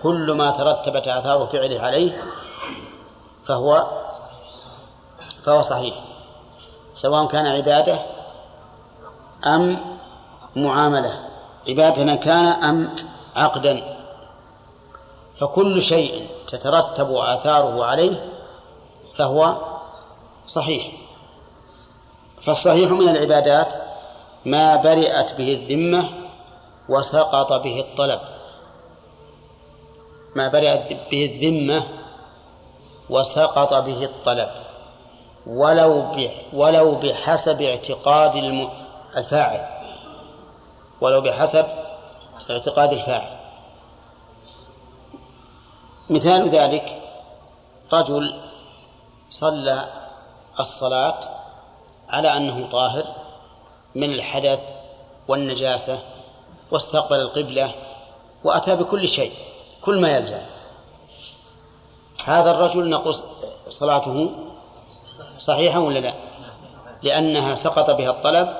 كل ما ترتبت آثار فعله عليه فهو فهو صحيح. سواء كان عبادة أم معاملة. عبادة كان أم عقدا. فكل شيء تترتب آثاره عليه فهو صحيح. فالصحيح من العبادات ما برئت به الذمة وسقط به الطلب. ما برئت به الذمة وسقط به الطلب. ولو ولو بحسب اعتقاد الفاعل. ولو بحسب اعتقاد الفاعل. مثال ذلك رجل صلى الصلاة على أنه طاهر من الحدث والنجاسة واستقبل القبلة وأتى بكل شيء كل ما يلزم. هذا الرجل نقص صلاته صحيحة ولا لا؟ لأنها سقط بها الطلب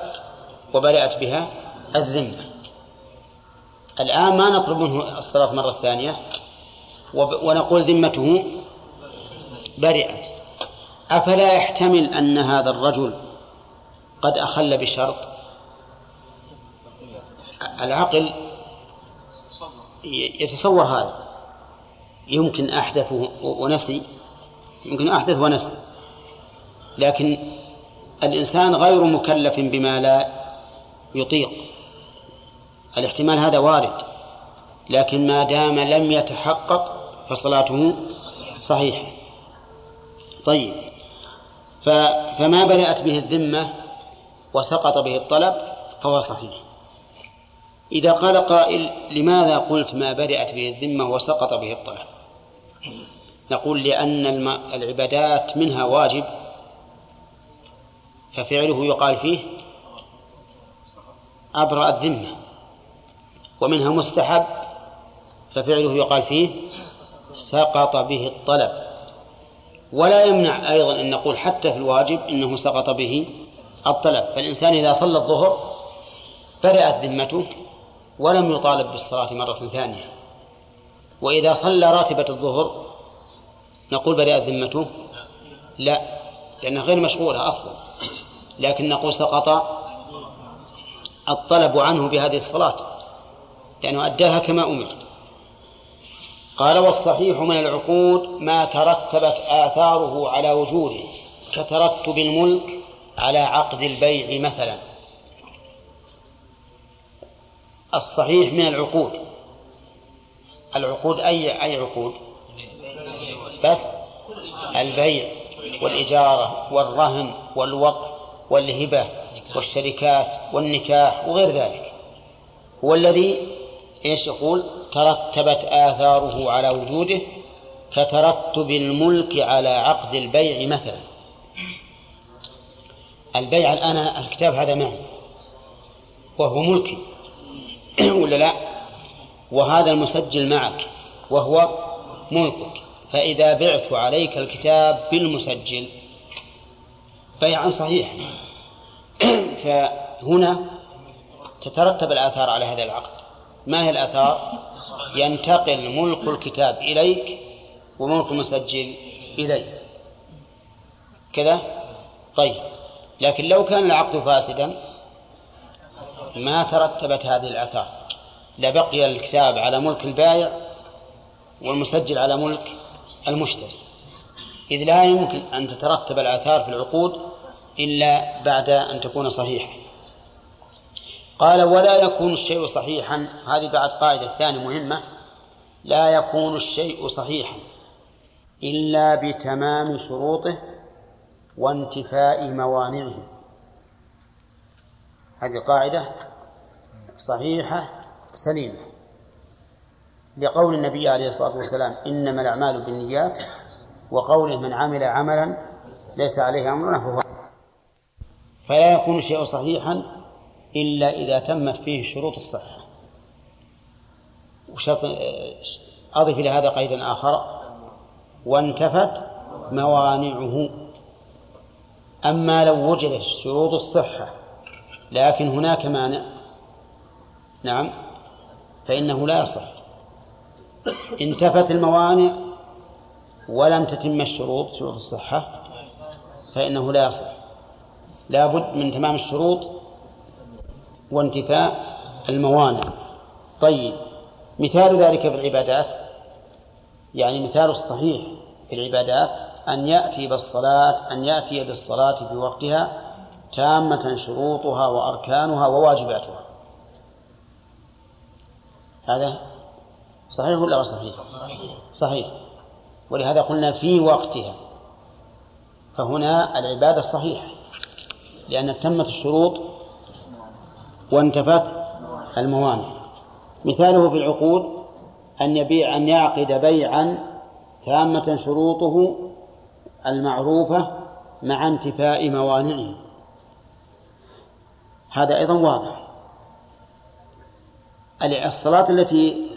وبرأت بها الذمة. الآن ما نطلب منه الصلاة مرة ثانية ونقول ذمته برئت. أفلا يحتمل أن هذا الرجل قد أخل بشرط. العقل يتصور هذا. يمكن أحدث ونسي. يمكن أحدث ونسي. لكن الإنسان غير مكلف بما لا يطيق. الاحتمال هذا وارد. لكن ما دام لم يتحقق فصلاته صحيحة. طيب. فما برأت به الذمة؟ وسقط به الطلب فهو صحيح. إذا قال قائل لماذا قلت ما برئت به الذمة وسقط به الطلب؟ نقول لأن العبادات منها واجب ففعله يقال فيه أبرأ الذمة ومنها مستحب ففعله يقال فيه سقط به الطلب. ولا يمنع أيضا أن نقول حتى في الواجب إنه سقط به الطلب. فالإنسان إذا صلى الظهر برئت ذمته ولم يطالب بالصلاة مرة ثانية. وإذا صلى راتبة الظهر نقول برئت ذمته؟ لا لأنها غير مشغولة أصلا. لكن نقول سقط الطلب عنه بهذه الصلاة لأنه أداها كما أمر قال والصحيح من العقود ما ترتبت آثاره على وجوده كترتب الملك على عقد البيع مثلا. الصحيح من العقود. العقود أي أي عقود؟ بس البيع والإجارة والرهن والوقف والهبة والشركات والنكاح وغير ذلك. هو الذي إيش يقول؟ ترتبت آثاره على وجوده كترتب الملك على عقد البيع مثلا. البيع الآن الكتاب هذا معي. وهو ملكي. <clears throat> ولا لا؟ وهذا المسجل معك. وهو ملكك. فإذا بعت عليك الكتاب بالمسجل بيعا صحيحا <clears throat> فهنا تترتب الآثار على هذا العقد. ما هي الآثار؟ ينتقل ملك الكتاب إليك وملك المسجل إليه كذا؟ طيب. لكن لو كان العقد فاسدا ما ترتبت هذه الآثار لبقي الكتاب على ملك البائع والمسجل على ملك المشتري. إذ لا يمكن أن تترتب الآثار في العقود إلا بعد أن تكون صحيحة. قال ولا يكون الشيء صحيحا. هذه بعد قاعدة ثانية مهمة. لا يكون الشيء صحيحا إلا بتمام شروطه وانتفاء موانعه. هذه قاعدة صحيحة سليمة. لقول النبي عليه الصلاة والسلام إنما الأعمال بالنيات وقوله من عمل عملا ليس عليه أمرنا فهو فلا يكون الشيء صحيحا إلا إذا تمت فيه شروط الصحة. وشرط أضف إلى هذا قيدا آخر. وانتفت موانعه. أما لو وجدت شروط الصحة لكن هناك مانع. نعم. فإنه لا يصح. انتفت الموانع ولم تتم الشروط شروط الصحة فإنه لا يصح. لا بد من تمام الشروط وانتفاء الموانع. طيب مثال ذلك في العبادات. يعني مثال الصحيح في العبادات أن يأتي بالصلاة أن يأتي بالصلاة في وقتها تامة شروطها وأركانها وواجباتها. هذا صحيح ولا غير صحيح؟ صحيح. ولهذا قلنا في وقتها. فهنا العبادة صحيحة لأن تمت الشروط وانتفت الموانع. مثاله في العقود أن يبيع أن يعقد بيعا تامة شروطه المعروفة مع انتفاء موانعه. هذا أيضا واضح. الصلاة التي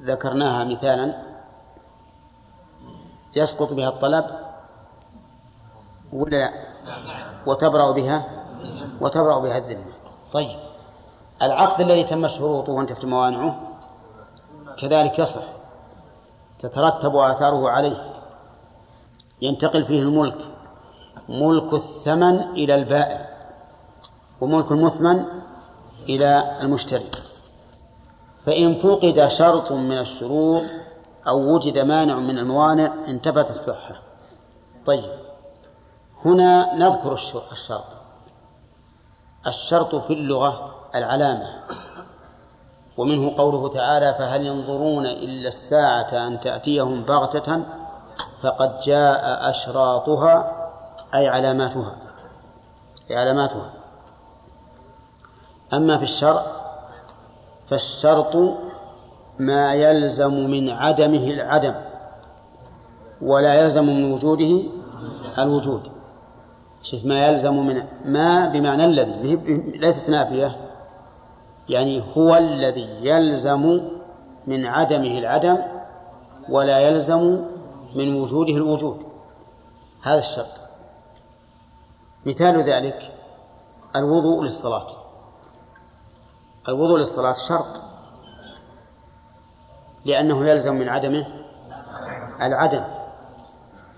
ذكرناها مثالا يسقط بها الطلب ولا لا وتبرأ بها؟ وتبرأ بها الذمة. طيب. العقد الذي تم شروطه وانتفت موانعه كذلك يصح. تترتب آثاره عليه. ينتقل فيه الملك ملك الثمن إلى البائع وملك المثمن إلى المشتري. فإن فقد شرط من الشروط أو وجد مانع من الموانع انتفت الصحة. طيب هنا نذكر الشرط. الشرط في اللغة العلامة. ومنه قوله تعالى فهل ينظرون إلا الساعة أن تأتيهم بغتة فقد جاء أشراطها أي علاماتها أي علاماتها. أما في الشرع فالشرط ما يلزم من عدمه العدم ولا يلزم من وجوده الوجود. شوف ما يلزم من ما بمعنى الذي ليست نافية يعني هو الذي يلزم من عدمه العدم ولا يلزم من وجوده الوجود. هذا الشرط. مثال ذلك الوضوء للصلاة. الوضوء للصلاة شرط. لأنه يلزم من عدمه العدم.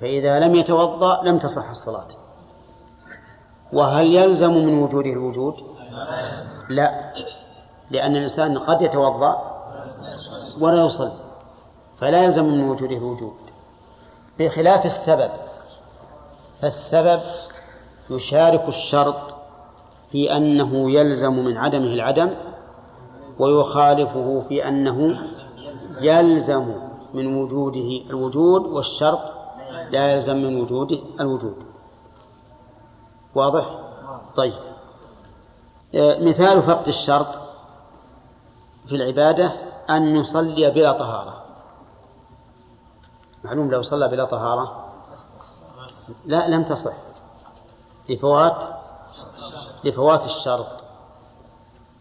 فإذا لم يتوضأ لم تصح الصلاة. وهل يلزم من وجوده الوجود؟ لا. لأن الإنسان قد يتوضأ ولا يصلي. فلا يلزم من وجوده الوجود. بخلاف السبب. فالسبب يشارك الشرط في أنه يلزم من عدمه العدم ويخالفه في أنه يلزم من وجوده الوجود والشرط لا يلزم من وجوده الوجود. واضح؟ طيب. آه، مثال فقد الشرط في العبادة أن نصلي بلا طهارة. معلوم لو صلى بلا طهارة؟ لا لم تصح. لفوات لفوات الشرط.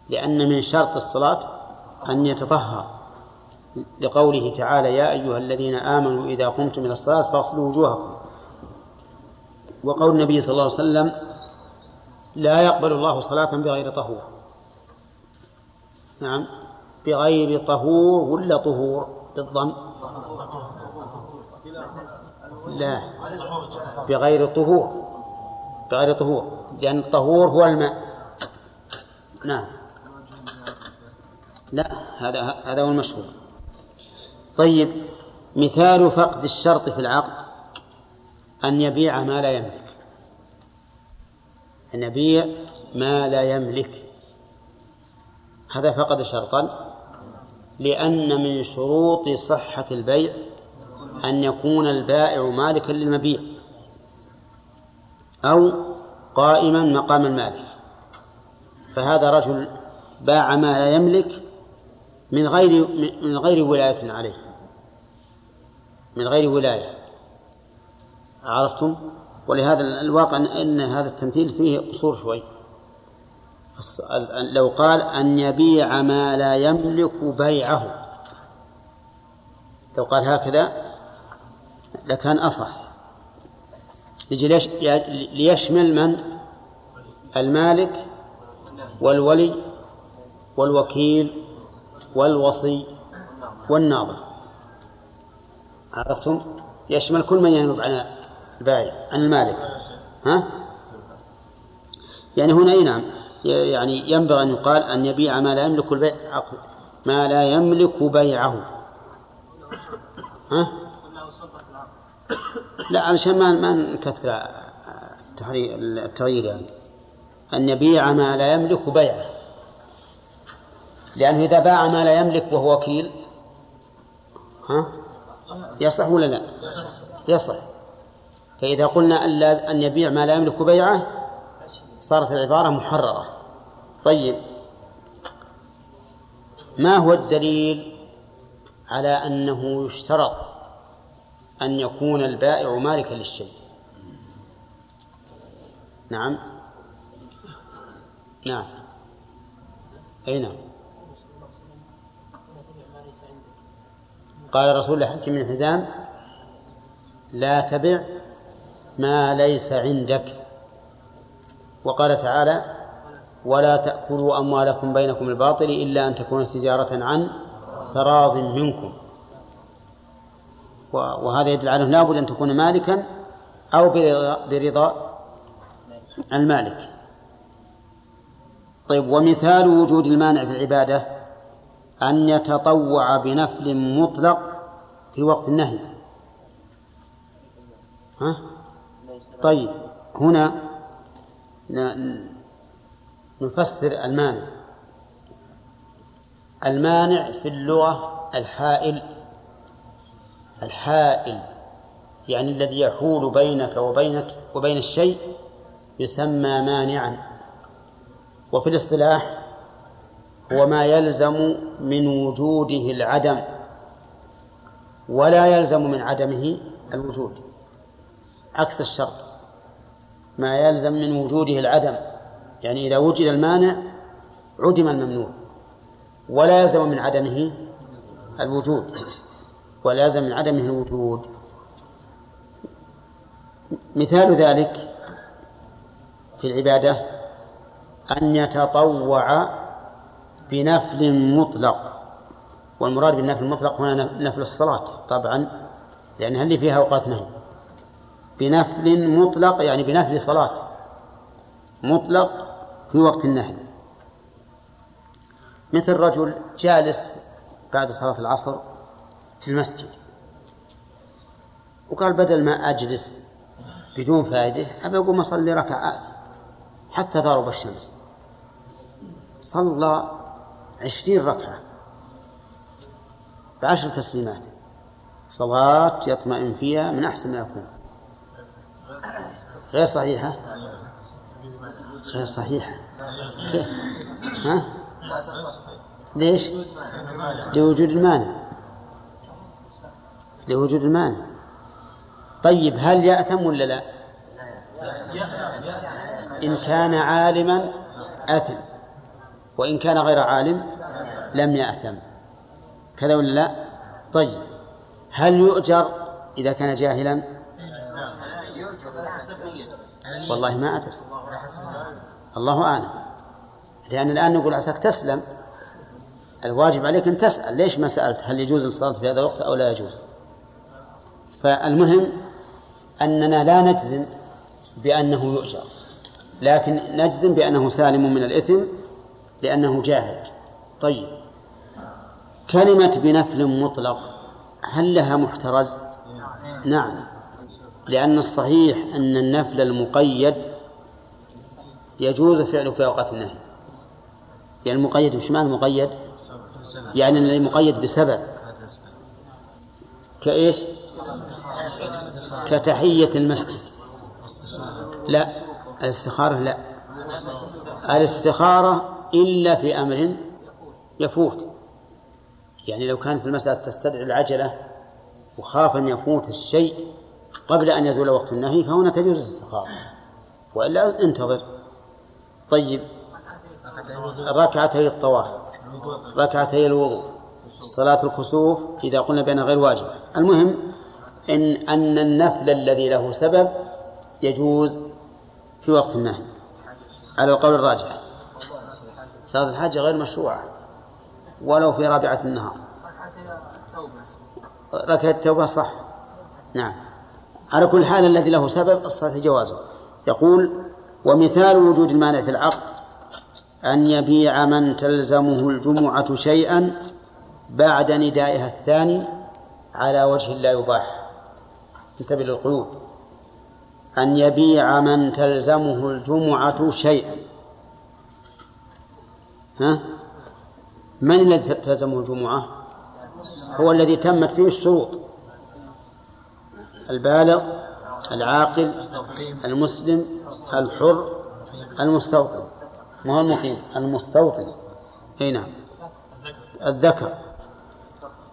لأن من شرط الصلاة أن يتطهر. لقوله تعالى يا أيها الذين آمنوا إذا قمتم إلى الصلاة فاغسلوا وجوهكم. وقول النبي صلى الله عليه وسلم لا يقبل الله صلاة بغير طهور. نعم. بغير طهور ولا طهور بالضم؟ لا. بغير طهور. بغير طهور. لأن الطهور هو الماء. نعم. لا هذا هذا هو المشهور. طيب مثال فقد الشرط في العقد أن يبيع ما لا يملك. أن يبيع ما لا يملك. هذا فقد شرطا. لأن من شروط صحة البيع أن يكون البائع مالكا للمبيع أو قائما مقام المالك. فهذا رجل باع ما لا يملك من غير من غير ولاية عليه. من غير ولاية. عرفتم؟ ولهذا الواقع أن هذا التمثيل فيه قصور شوي. لو قال أن يبيع ما لا يملك بيعه. لو قال هكذا لكان أصح. ليشمل من؟ المالك والولي والوكيل والوصي والناظر. عرفتم؟ يشمل كل من ينوب عن البائع عن المالك. ها؟ يعني هنا نعم. يعني ينبغي أن يقال أن يبيع ما لا يملك البيع ما لا يملك بيعه. ها؟ لا علشان ما ما نكثر التغيير يعني. أن يبيع ما لا يملك بيعه. لأنه إذا باع ما لا يملك وهو وكيل ها؟ يصح ولا لا؟ يصح. فإذا قلنا أن يبيع ما لا يملك بيعه صارت العبارة محررة. طيب. ما هو الدليل على أنه يشترط؟ أن يكون البائع مالكا للشيء. نعم. نعم. أي نعم. قال رسول الله حكيم بن حزام لا تبع ما ليس عندك. وقال تعالى ولا تأكلوا أموالكم بينكم الباطل إلا أن تكون تجارة عن تراض منكم. وهذا يدل على أنه لابد أن تكون مالكا أو برضا المالك. طيب ومثال وجود المانع في العبادة أن يتطوع بنفل مطلق في وقت النهي. ها؟ طيب هنا نفسر المانع. المانع في اللغة الحائل الحائل يعني الذي يحول بينك وبينك وبين الشيء يسمى مانعا. وفي الاصطلاح هو ما يلزم من وجوده العدم ولا يلزم من عدمه الوجود عكس الشرط. ما يلزم من وجوده العدم يعني إذا وجد المانع عدم الممنوع ولا يلزم من عدمه الوجود. ولا يلزم من عدمه الوجود. مثال ذلك في العبادة أن يتطوع بنفل مطلق. والمراد بالنفل المطلق هنا نفل الصلاة طبعا لأن هل فيها أوقات نهي؟ بنفل مطلق يعني بنفل صلاة مطلق في وقت النهي. مثل رجل جالس بعد صلاة العصر في المسجد. وقال بدل ما أجلس بدون فائدة أبي أقوم أصلي ركعات حتى تغرب الشمس. صلى عشرين ركعة بعشر تسليمات. صلاة يطمئن فيها من أحسن ما يكون. غير صحيحة؟ غير صحيحة. كيف؟ ها؟ ليش؟ لوجود المانع. لوجود المانع طيب هل يأثم ولا لا؟ إن كان عالما أثم. وإن كان غير عالم لم يأثم. كذا ولا لا؟ طيب هل يؤجر إذا كان جاهلا؟ والله ما أدري. الله أعلم. لأن الآن نقول عساك تسلم. الواجب عليك أن تسأل. ليش ما سألت؟ هل يجوز الصلاة في هذا الوقت أو لا يجوز؟ فالمهم أننا لا نجزم بأنه يؤجر لكن نجزم بأنه سالم من الإثم لأنه جاهل طيب كلمة بنفل مطلق هل لها محترز؟ نعم لأن الصحيح أن النفل المقيد يجوز فعله في أوقات النهي يعني المقيد وش معنى المقيد؟ يعني الذي مقيد بسبب كإيش؟ كتحية المسجد. لا الاستخارة لا. الاستخارة إلا في أمر يفوت. يعني لو كانت المسألة تستدعي العجلة وخاف أن يفوت الشيء قبل أن يزول وقت النهي فهنا تجوز الاستخارة. وإلا انتظر. طيب. ركعتي الطواف. ركعتي الوضوء. صلاة الكسوف إذا قلنا بأنها غير واجبة. المهم إن أن النفل الذي له سبب يجوز في وقت النهي على القول الراجح. صلاة الحاجة غير مشروعة ولو في رابعة النهار. ركعة التوبة صح. نعم. على كل حال الذي له سبب الصحيح جوازه. يقول ومثال وجود المانع في العقد أن يبيع من تلزمه الجمعة شيئا بعد ندائها الثاني على وجه لا يباح. انتبه للقلوب. أن يبيع من تلزمه الجمعة شيئا. ها؟ من الذي تلزمه الجمعة؟ هو الذي تمت فيه الشروط. البالغ العاقل المسلم الحر المستوطن. ما هو المقيم؟ المستوطن. أي نعم. الذكر.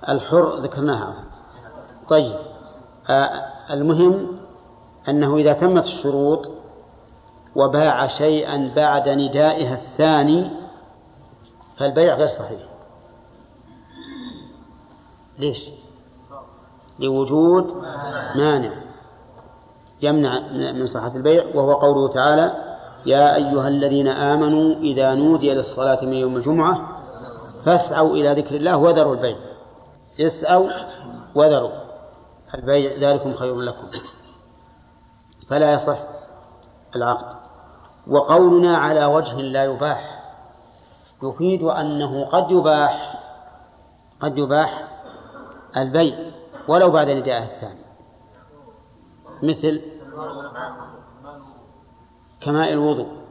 الحر ذكرناها. طيب. آه المهم أنه إذا تمت الشروط وباع شيئا بعد ندائها الثاني فالبيع غير صحيح. ليش؟ لوجود مانع يمنع من صحة البيع وهو قوله تعالى يا أيها الذين آمنوا إذا نودي للصلاة من يوم الجمعة فاسعوا إلى ذكر الله وذروا البيع. اسعوا وذروا. البيع ذلكم خير لكم. فلا يصح العقد. وقولنا على وجه لا يباح. يفيد أنه قد يباح قد يباح البيع ولو بعد نداءه الثاني. مثل كماء الوضوء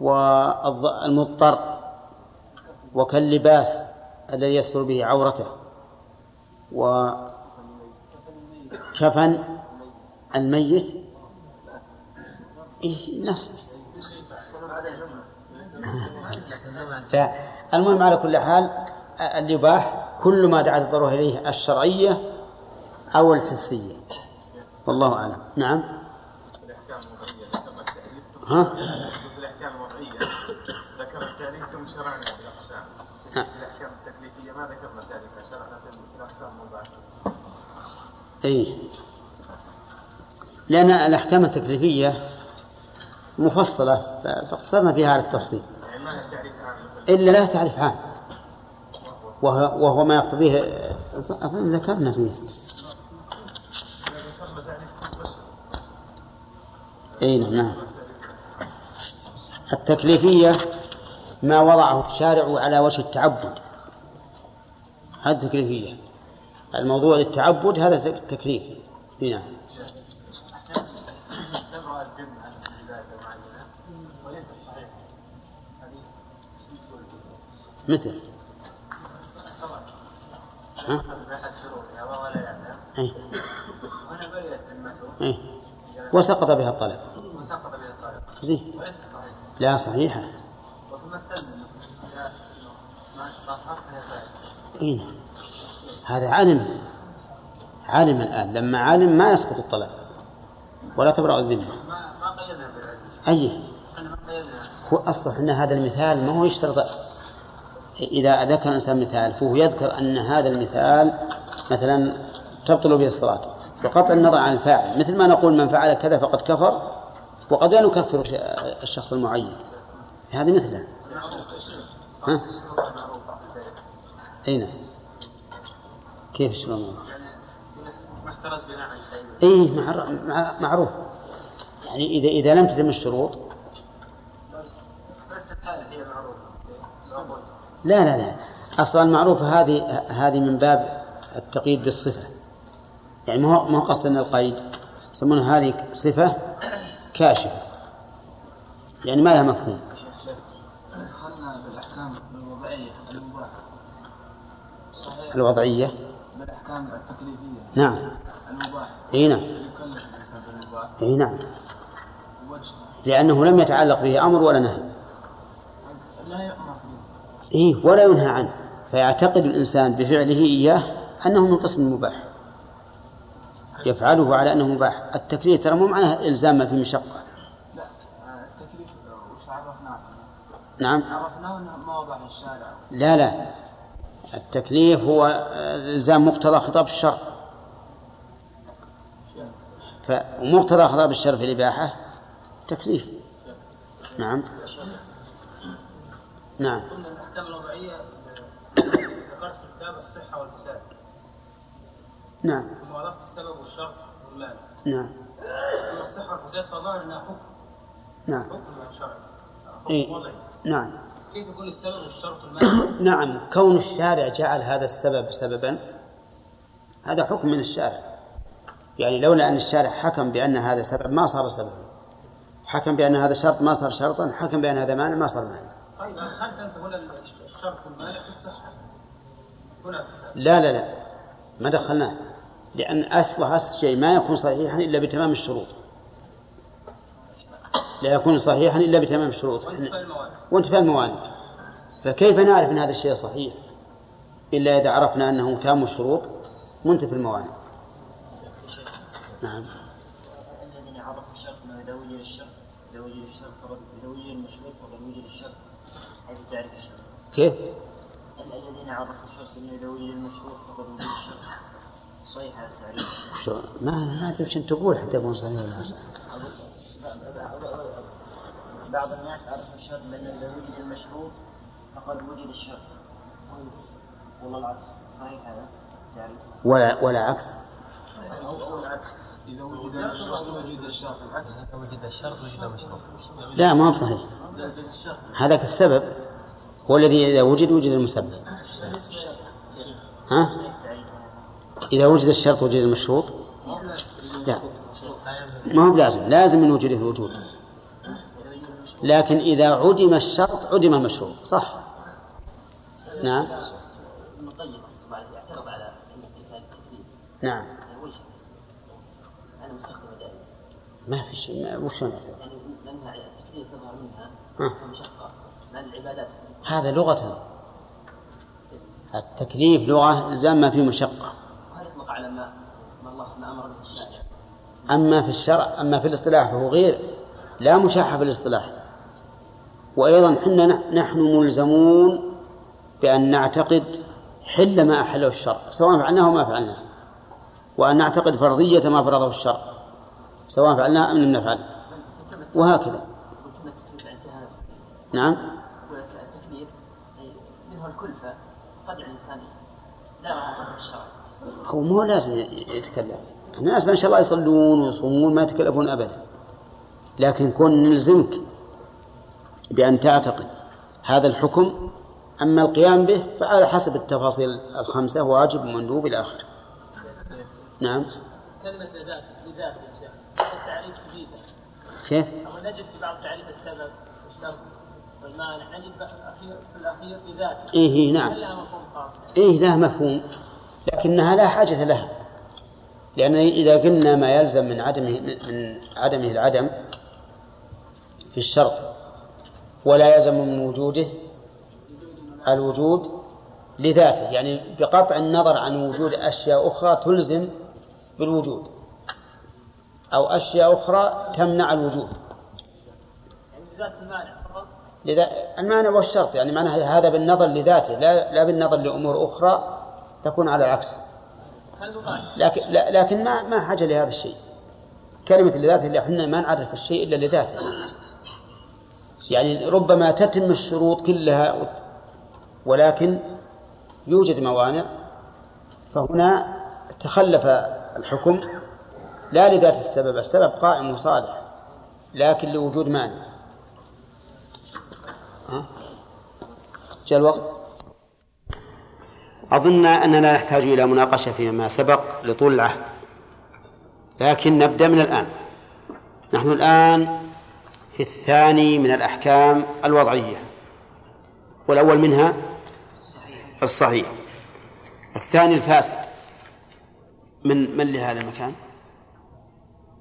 والمضطر وكاللباس الذي يستر به عورته. وكفن الميت. إيه نصب؟ المهم على كل حال الإباح كل ما دعت الضرورة إليه الشرعية أو الحسية. والله أعلم. نعم. ها؟ الأحكام الوضعية ذكر ثم شرعنا بالاقسام الاحكام التكليفية ما ذكرنا ذلك شرعنا في الأقسام مباشره اي لأن الأحكام التكليفية مفصلة فاقتصرنا فيها على التفصيل. إلا لا تعرف عام. وهو, وهو ما يقتضيه أظن ذكرنا فيه. إي نعم نعم. التكليفية ما وضعه الشارع على وجه التعبد. هذه التكليفية الموضوع للتعبد هذا التكليف نعم. مثل. ها؟ أي. أي. وسقط بها الطلب. وسقط بها زين. لا صحيحة. إيه نعم. هذا علم علم الآن. لما علم ما يسقط الطلب. ولا تبرأ الذمة. ما أي. هو أصلا أن هذا المثال ما هو يشترط إذا ذكر الإنسان مثال فهو يذكر أن هذا المثال مثلا تبطل به الصلاة بقطع النظر عن الفاعل. مثل ما نقول من فعل كذا فقد كفر وقد لا نكفر الشخص المعين. هذه مثله ها؟ أين نعم. كيف الشروط اي معروف. يعني اذا إذا لم تتم الشروط لا لا لا. أصلا المعروفه هذه هذه من باب التقييد بالصفة. يعني ما هو ما هو قصد ان القيد. يسمونها هذه صفة كاشفة. يعني ما لها مفهوم. دخلنا بالاحكام الوضعية. المباحه الوضعيه بالاحكام التكليفيه نعم. إي نعم. إي نعم. لأنه لم يتعلق به أمر ولا نهي. لا يامر اي ولا ينهى عنه. فيعتقد الإنسان بفعله إياه أنه من قسم المباح يفعله على أنه مباح. التكليف ترى مو معناه إلزام ما في مشقة. نعم. عرفناه ما وضع الشارع. لا لا. التكليف هو إلزام مقتضى خطاب الشرع. فمقتضى خطاب الشرع في الإباحة تكليف. نعم. نعم. قلنا الأحكام الوضعية ذكرت في الكتاب الصحة والفساد. نعم. ثم وضعت السبب والشرط والمال نعم. أما الصحة والفساد فظاهر أنها حكم. نعم. حكم شرعي حكم إيه؟ وضعي نعم. كيف يكون السبب والشرط المانع؟ <coughs> نعم. كون الشارع جعل هذا السبب سببا هذا حكم من الشارع. يعني لولا أن الشارع حكم بأن هذا سبب ما صار سببا. حكم بأن هذا شرط ما صار شرطا. حكم بأن هذا مانع ما صار مانع طيب أنت هنا الشرط في الصحة؟ هنا لا لا لا. ما دخلناه. لأن أصل أصل شيء ما يكون صحيحا إلا بتمام الشروط. لا يكون صحيحا إلا بتمام الشروط. وانتفاء الموانع. فكيف نعرف أن هذا الشيء صحيح؟ إلا إذا عرفنا أنه تام الشروط منتفي الموانع. نعم الذين عرفوا الشرط ما إذا وجد الشرط إذا وجد الشرط فقد إذا وجد المشروط فقد وجد الشرط حيث تعرف الشرط كيف؟ الذين عرفوا الشرط وجد المشروط فقد وجد الشرط صحيح هذا التعريف. ما ما أدري وش تقول حتى يكون صحيح ولا صحيح بعض الناس عرفوا الشرط بأن إذا وجد المشروط فقد وجد الشرط والله العكس. صحيح هذا يعني ولا ولا عكس. العكس إذا وجد المشروط وجد الشرط العكس إذا وجد الشرط وجد المشروط لا ما هو صحيح هذاك السبب هو الذي إذا وجد وجد المسبب ها؟ إذا وجد الشرط وجد المشروط. لا. ما هو بلازم. لازم من وجوده وجود. لكن إذا عدم الشرط عدم المشروط. صح. نعم. نعم. ما في شيء. وش يعني لأنها التكليف تظهر منها كمشقة. العبادات هذا لغة. التكليف لغة إلزام ما فيه مشقة يطلق على ما الله ما أمر به الشارع أما في الشرع أما في الاصطلاح فهو غير. لا مشاحة في الاصطلاح. وأيضا حنا نحن ملزمون بأن نعتقد حل ما أحله الشرع سواء فعلناه أو ما فعلناه. وأن نعتقد فرضية ما فرضه الشرع سواء فعلناه أم لم نفعل. وهكذا. نعم التكليف منه الكلفة قد الإنسان لا الشرع هو مو لازم يتكلم. الناس ما شاء الله يصلون ويصومون ما يتكلفون أبدا. لكن كون نلزمك بأن تعتقد هذا الحكم أما القيام به فعلى حسب التفاصيل الخمسة واجب ومندوب إلى آخره. نعم. كلمة لذات لذات يا شيخ. التعريف جديدة كيف؟ نجد في بعض تعريف السبب. والمانع نجد في الأخير لذات إيه, إيه نعم. لها مفهوم خاص. إيه لها مفهوم. لكنها لا حاجة لها. لأن إذا قلنا ما يلزم من عدمه من عدمه العدم في الشرط ولا يلزم من وجوده الوجود لذاته يعني بقطع النظر عن وجود أشياء أخرى تلزم بالوجود أو أشياء أخرى تمنع الوجود. لذا المعنى والشرط يعني معنى هذا بالنظر لذاته لا لا بالنظر لأمور أخرى تكون على العكس. لكن لا لكن ما ما حاجة لهذا الشيء. كلمة لذاته اللي إحنا ما نعرف الشيء إلا لذاته. يعني ربما تتم الشروط كلها ولكن يوجد موانع فهنا تخلف الحكم لا لذات السبب السبب قائم وصالح لكن لوجود مانع. جاء الوقت. أظن أننا نحتاج إلى مناقشة فيما سبق لطول العهد. لكن نبدأ من الآن. نحن الآن في الثاني من الأحكام الوضعية. والأول منها الصحيح. الثاني الفاسد. من من لهذا المكان؟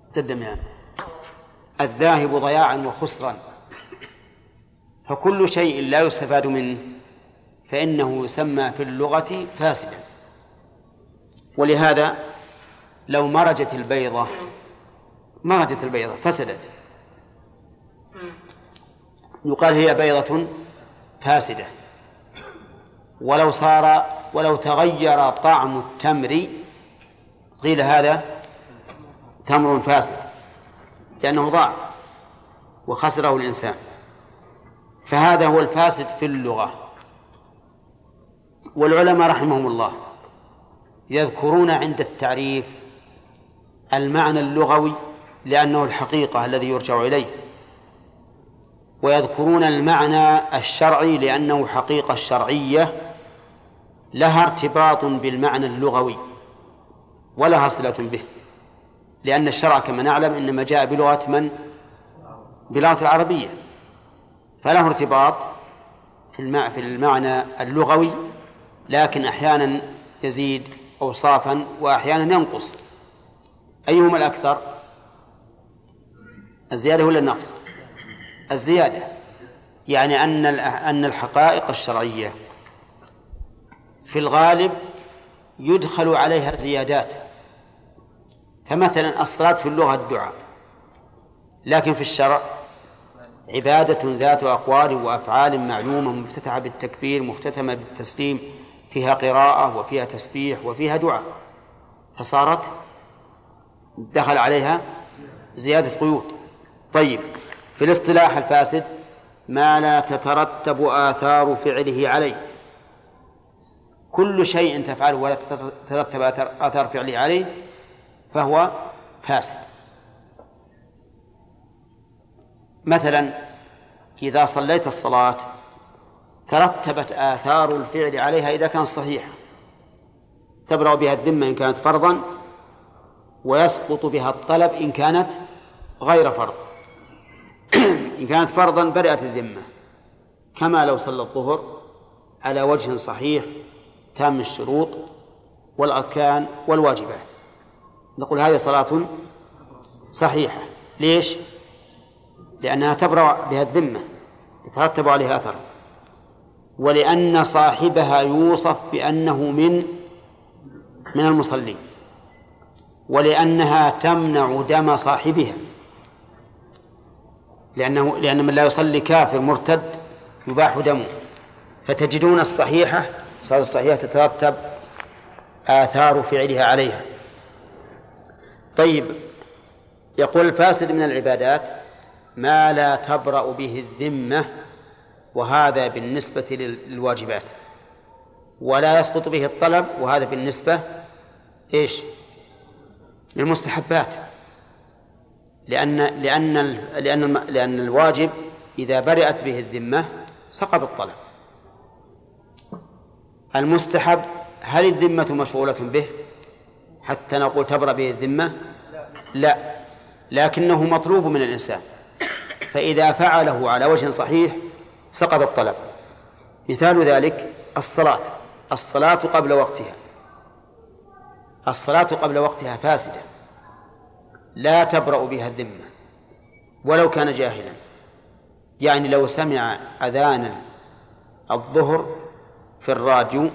سد يعني الذاهب ضياعا وخسرا. فكل شيء لا يستفاد منه فإنه يسمى في اللغة فاسدا. ولهذا لو مرجت البيضة مرجت البيضة فسدت. يقال هي بيضة فاسدة. ولو صار ولو تغير طعم التمر قيل هذا تمر فاسد لأنه ضاع وخسره الإنسان. فهذا هو الفاسد في اللغة. والعلماء رحمهم الله يذكرون عند التعريف المعنى اللغوي لأنه الحقيقة الذي يرجع إليه. ويذكرون المعنى الشرعي لأنه حقيقة شرعية لها ارتباط بالمعنى اللغوي ولها صلة به. لأن الشرع كما نعلم إنما جاء بلغة من؟ بلغة العربية. فله ارتباط في المعنى اللغوي لكن أحيانا يزيد أوصافا وأحيانا ينقص أيهما الأكثر؟ الزيادة ولا النقص؟ الزيادة يعني أن أن الحقائق الشرعية في الغالب يدخل عليها زيادات فمثلا الصلاة في اللغة الدعاء لكن في الشرع عبادة ذات أقوال وأفعال معلومة مفتتحة بالتكبير مختتمة بالتسليم فيها قراءة وفيها تسبيح وفيها دعاء. فصارت دخل عليها زيادة قيود. طيب في الاصطلاح الفاسد ما لا تترتب آثار فعله عليه. كل شيء تفعله ولا تترتب آثار فعله عليه فهو فاسد. مثلا إذا صليت الصلاة ترتبت آثار الفعل عليها إذا كان صحيحا تبرأ بها الذمة إن كانت فرضا ويسقط بها الطلب إن كانت غير فرض. <clears throat> إن كانت فرضا برئت الذمة. كما لو صلى الظهر على وجه صحيح تام الشروط والأركان والواجبات. نقول هذه صلاة صحيحة. ليش؟ لأنها تبرأ بها الذمة يترتب عليها أثر. ولأن صاحبها يوصف بأنه من من المصلين ولأنها تمنع دم صاحبها لأنه لأن من لا يصلي كافر مرتد يباح دمه. فتجدون الصحيحة الصلاة الصحيحة تترتب آثار فعلها عليها. طيب يقول الفاسد من العبادات ما لا تبرأ به الذمة وهذا بالنسبة للواجبات. ولا يسقط به الطلب وهذا بالنسبة إيش؟ للمستحبات. لأن لأن لأن لأن الواجب إذا برئت به الذمة سقط الطلب. المستحب هل الذمة مشغولة به؟ حتى نقول تبرأ به الذمة؟ لا. لكنه مطلوب من الإنسان. فإذا فعله على وجه صحيح سقط الطلب. مثال ذلك الصلاة. الصلاة قبل وقتها. الصلاة قبل وقتها فاسدة. لا تبرأ بها الذمة. ولو كان جاهلا. يعني لو سمع أذان الظهر في الراديو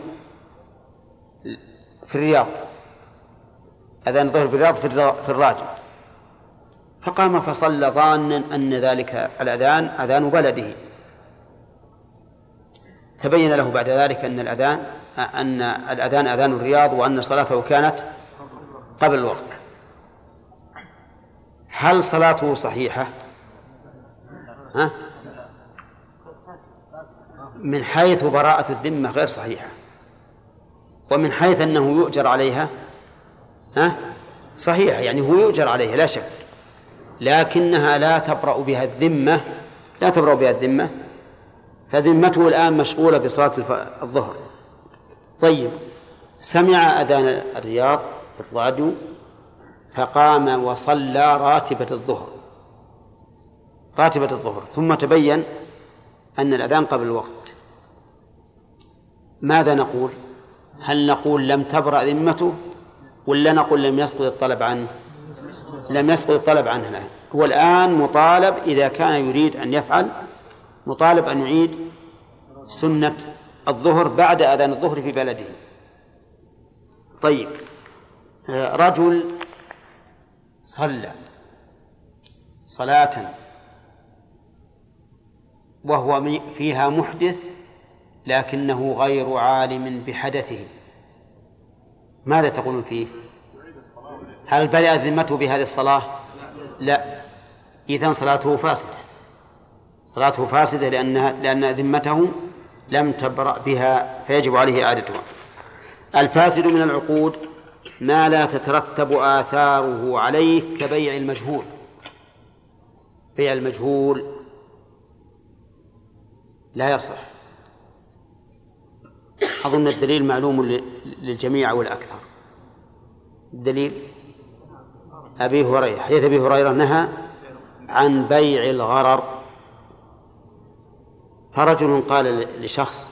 في الرياض. أذان الظهر في الرياض في الراديو. فقام فصلى ظانا أن ذلك الأذان أذان بلده تبين له بعد ذلك أن الأذان أن الأذان أذان الرياض وأن صلاته كانت قبل الوقت هل صلاته صحيحة؟ ها؟ من حيث براءة الذمة غير صحيحة ومن حيث أنه يؤجر عليها ها؟ صحيح يعني هو يؤجر عليها لا شك لكنها لا تبرأ بها الذمة لا تبرأ بها الذمة. فذمته الآن مشغولة بصلاة الظهر. طيب سمع أذان الرياض في الراديو فقام وصلى راتبة الظهر. راتبة الظهر. ثم تبين أن الأذان قبل الوقت. ماذا نقول؟ هل نقول لم تبرأ ذمته ولا نقول لم يسقط الطلب عنه؟ لم يسقط الطلب عنه الآن. هو الآن مطالب إذا كان يريد أن يفعل مطالب أن يعيد سنة الظهر بعد أذان الظهر في بلده. طيب رجل صلى صلاة وهو فيها محدث لكنه غير عالم بحدثه. ماذا تقولون فيه؟ هل برئت ذمته بهذه الصلاة؟ لا. إذن صلاته فاسدة. صلاته فاسدة لأنها لأن ذمته لم تبرأ بها فيجب عليه إعادتها. الفاسد من العقود ما لا تترتب آثاره عليه كبيع المجهول. بيع المجهول لا يصح. أظن الدليل معلوم للجميع أو الأكثر الدليل أبي هريرة حديث أبي هريرة نهى عن بيع الغرر. فرجل قال لشخص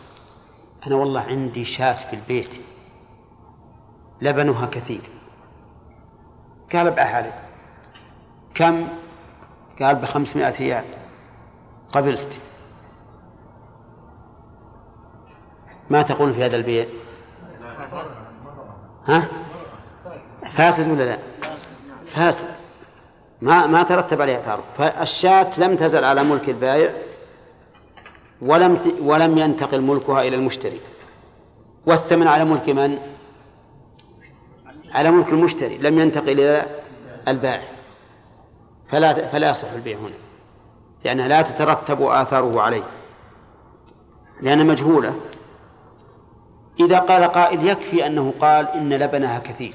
أنا والله عندي شاة في البيت لبنها كثير. قال ابعها علي كم؟ قال بخمسمائة ريال. قبلت. ما تقول في هذا البيع؟ ها؟ فاسد ولا لا؟ فاسد. ما ما ترتب عليها تعرف فالشاة لم تزل على ملك البائع ولم ولم ينتقل ملكها إلى المشتري. والثمن على ملك من؟ على ملك المشتري. لم ينتقل إلى البائع. فلا فلا يصح البيع هنا. لأنها لا تترتب آثاره عليه. لأنها مجهولة. إذا قال قائل يكفي أنه قال إن لبنها كثير.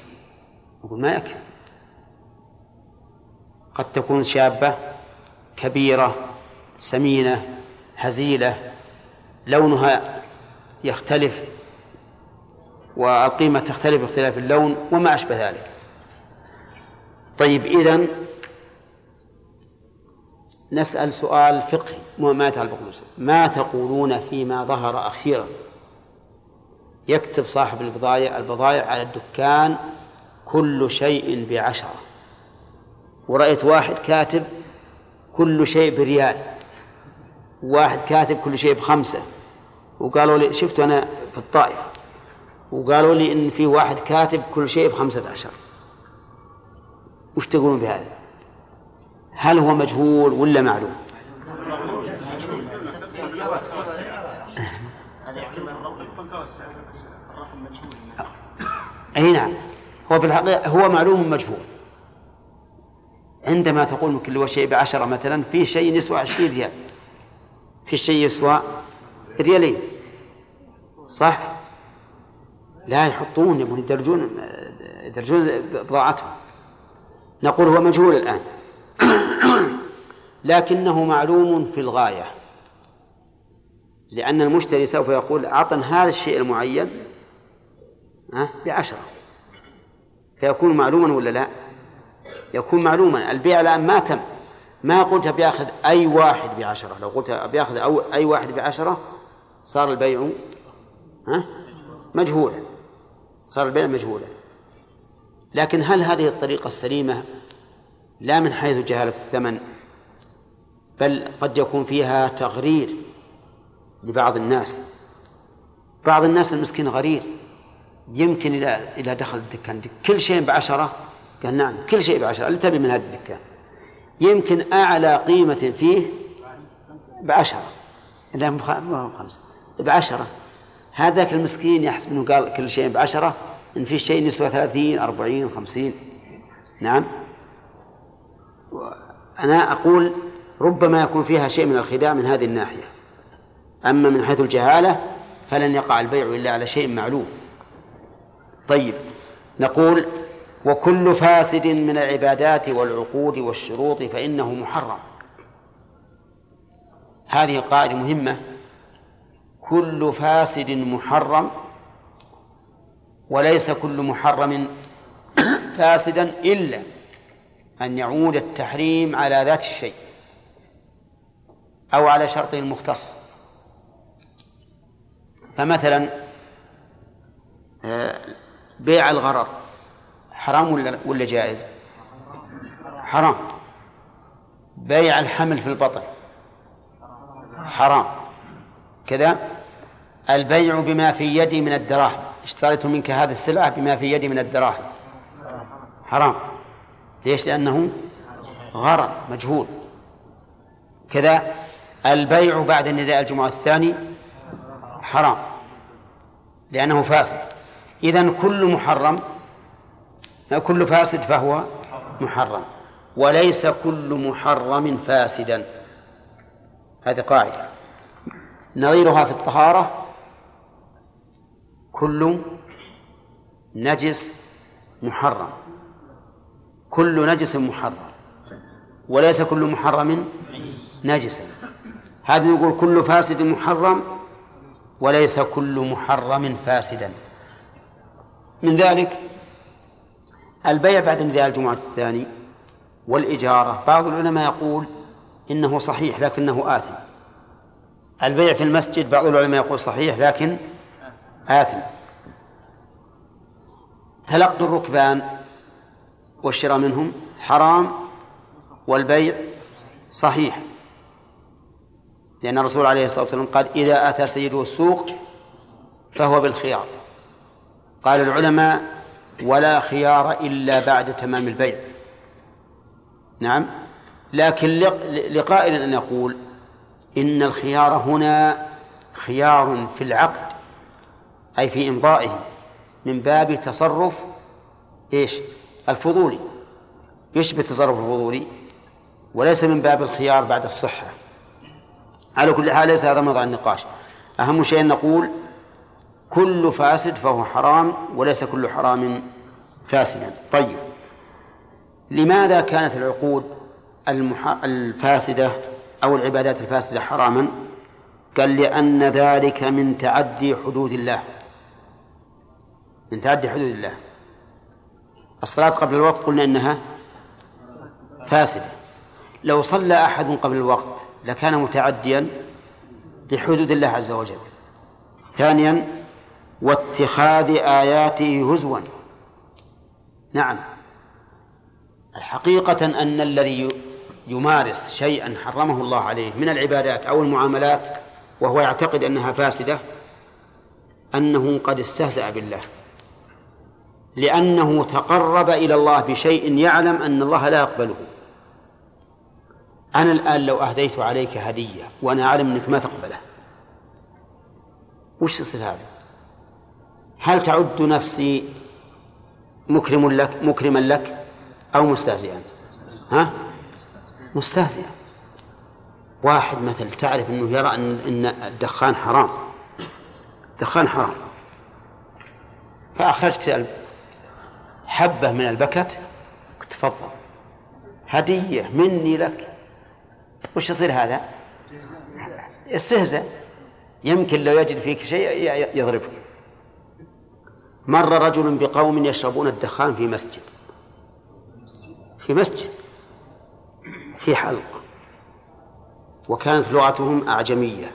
نقول ما يكفي. قد تكون شابة كبيرة سمينة هزيلة لونها يختلف والقيمة تختلف باختلاف اللون وما أشبه ذلك. طيب إذن نسأل سؤال فقهي ما يتعلق ما تقولون فيما ظهر أخيرا؟ يكتب صاحب البضائع البضائع على الدكان كل شيء بعشرة. ورأيت واحد كاتب كل شيء بريال. واحد كاتب كل شيء بخمسة. وقالوا لي شفت أنا في الطائف. وقالوا لي إن في واحد كاتب كل شيء بخمسة عشر. وش تقولون بهذا؟ هل هو مجهول ولا معلوم؟ أي نعم. هو في الحقيقة هو معلوم مجهول عندما تقول كل شيء بعشرة مثلا في شيء يسوى عشرين ريال. في شيء يسوى ريالين. صح؟ لا يحطون يبون يدرجون يدرجون بضاعتهم. نقول هو مجهول الآن. <clears throat> لكنه معلوم في الغاية. لأن المشتري سوف يقول أعطن هذا الشيء المعين بعشرة. فيكون معلوما ولا لا؟ يكون معلوما. البيع الآن ما تم. ما قلت بياخذ أي واحد بعشرة. لو قلت بياخذ أو أي واحد بعشرة صار البيع ها؟ مجهولا. صار البيع مجهولا. لكن هل هذه الطريقة السليمة لا من حيث جهالة الثمن؟ بل قد يكون فيها تغرير لبعض الناس. بعض الناس المسكين غرير. يمكن إذا دخل الدكان. كل شيء بعشرة قال نعم كل شيء بعشرة اللي تبي من هذا الدكان يمكن أعلى قيمة فيه بعشرة لا خمسة بعشرة. هذاك المسكين يحسب أنه قال كل شيء بعشرة إن في شيء يسوى ثلاثين أربعين خمسين. نعم. أنا أقول ربما يكون فيها شيء من الخداع من هذه الناحية. أما من حيث الجهالة فلن يقع البيع إلا على شيء معلوم. طيب نقول وكل فاسد من العبادات والعقود والشروط فإنه محرم. هذه قاعدة مهمة. كل فاسد محرم وليس كل محرم فاسدا إلا أن يعود التحريم على ذات الشيء أو على شرطه المختص فمثلا آه، بيع الغرر. حرام ولا ولا جائز؟ حرام. بيع الحمل في البطن. حرام. كذا؟ البيع بما في يدي من الدراهم. اشتريت منك هذه السلعة بما في يدي من الدراهم. حرام. ليش؟ لأنه غرر مجهول. كذا؟ البيع بعد نداء الجمعة الثاني حرام. لأنه فاسد. إذن كل محرم كل فاسد فهو محرم. وليس كل محرم فاسدا. هذه قاعدة. نظيرها في الطهارة كل نجس محرم. كل نجس محرم. وليس كل محرم نجسا. هذا يقول كل فاسد محرم وليس كل محرم فاسدا. من ذلك البيع بعد نداء الجمعة الثاني والإجارة. بعض العلماء يقول إنه صحيح لكنه آثم. البيع في المسجد بعض العلماء يقول صحيح لكن آثم. تلقي الركبان والشراء منهم حرام والبيع صحيح. لأن الرسول عليه الصلاة والسلام قال إذا أتى سيده السوق فهو بالخيار. قال العلماء ولا خيار إلا بعد تمام البيع. نعم. لكن لقائل أن يقول إن الخيار هنا خيار في العقد أي في إمضائه من باب تصرف إيش؟ الفضولي يشبه التصرف الفضولي وليس من باب الخيار بعد الصحة. على كل حال ليس هذا موضع النقاش. أهم شيء نقول كل فاسد فهو حرام وليس كل حرام فاسدا. طيب لماذا كانت العقود الفاسدة أو العبادات الفاسدة حراما؟ قال لأن ذلك من تعدي حدود الله. من تعدي حدود الله. الصلاة قبل الوقت قلنا إنها فاسدة. لو صلى أحد قبل الوقت لكان متعديا لحدود الله عز وجل. ثانيا واتخاذ آياته هزوا. نعم. الحقيقة أن الذي يمارس شيئا حرمه الله عليه من العبادات أو المعاملات وهو يعتقد أنها فاسدة أنه قد استهزأ بالله. لأنه تقرب إلى الله بشيء يعلم أن الله لا يقبله. أنا الآن لو أهديت عليك هدية وأنا أعلم أنك ما تقبله وش يصير هذا؟ هل تعد نفسي مكرم لك مكرما لك أو مستهزئا؟ ها؟ مستهزئا. واحد مثل تعرف أنه يرى أن الدخان حرام. الدخان حرام. فأخرجت حبة من البكت تفضل. هدية مني لك. وش يصير هذا؟ استهزأ يمكن لو يجد فيك شيء يضربك. مر رجل بقوم يشربون الدخان في مسجد. في مسجد. في حلقة وكانت لغتهم أعجمية.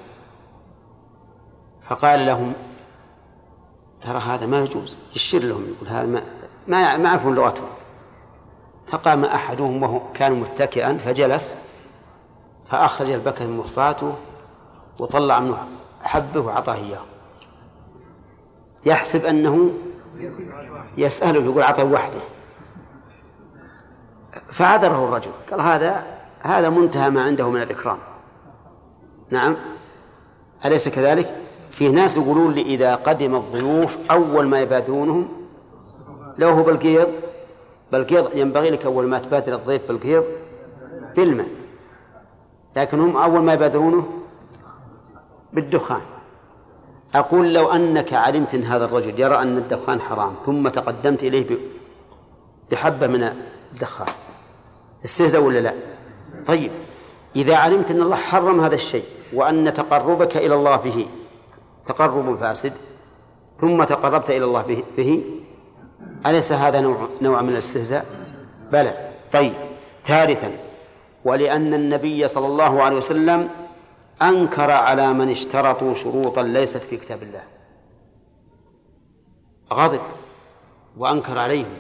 فقال لهم ترى هذا ما يجوز؟ يشير لهم يقول هذا ما ما ما يعرفون لغتهم. فقام أحدهم وهو كان متكئا فجلس فأخرج البكر من مخفاته وطلع منه حبه وأعطاه إياه. يحسب أنه يسأله يقول أعطه وحده. فعذره الرجل. قال هذا هذا منتهى ما عنده من الإكرام. نعم. أليس كذلك؟ في ناس يقولون لي إذا قدم الضيوف أول ما يبادرونهم لو هو بالقيض. بالقيض ينبغي لك أول ما تبادر الضيف بالقيض بالماء. لكن هم أول ما يبادرونه بالدخان. أقول لو أنك علمت أن هذا الرجل يرى أن الدخان حرام ثم تقدمت إليه بحبة من الدخان استهزأ ولا لا؟ طيب إذا علمت أن الله حرم هذا الشيء وأن تقربك إلى الله به تقرب فاسد ثم تقربت إلى الله به أليس هذا نوع نوع من الاستهزاء؟ بلى طيب ثالثا ولأن النبي صلى الله عليه وسلم أنكر على من اشترطوا شروطا ليست في كتاب الله. غضب وأنكر عليهم.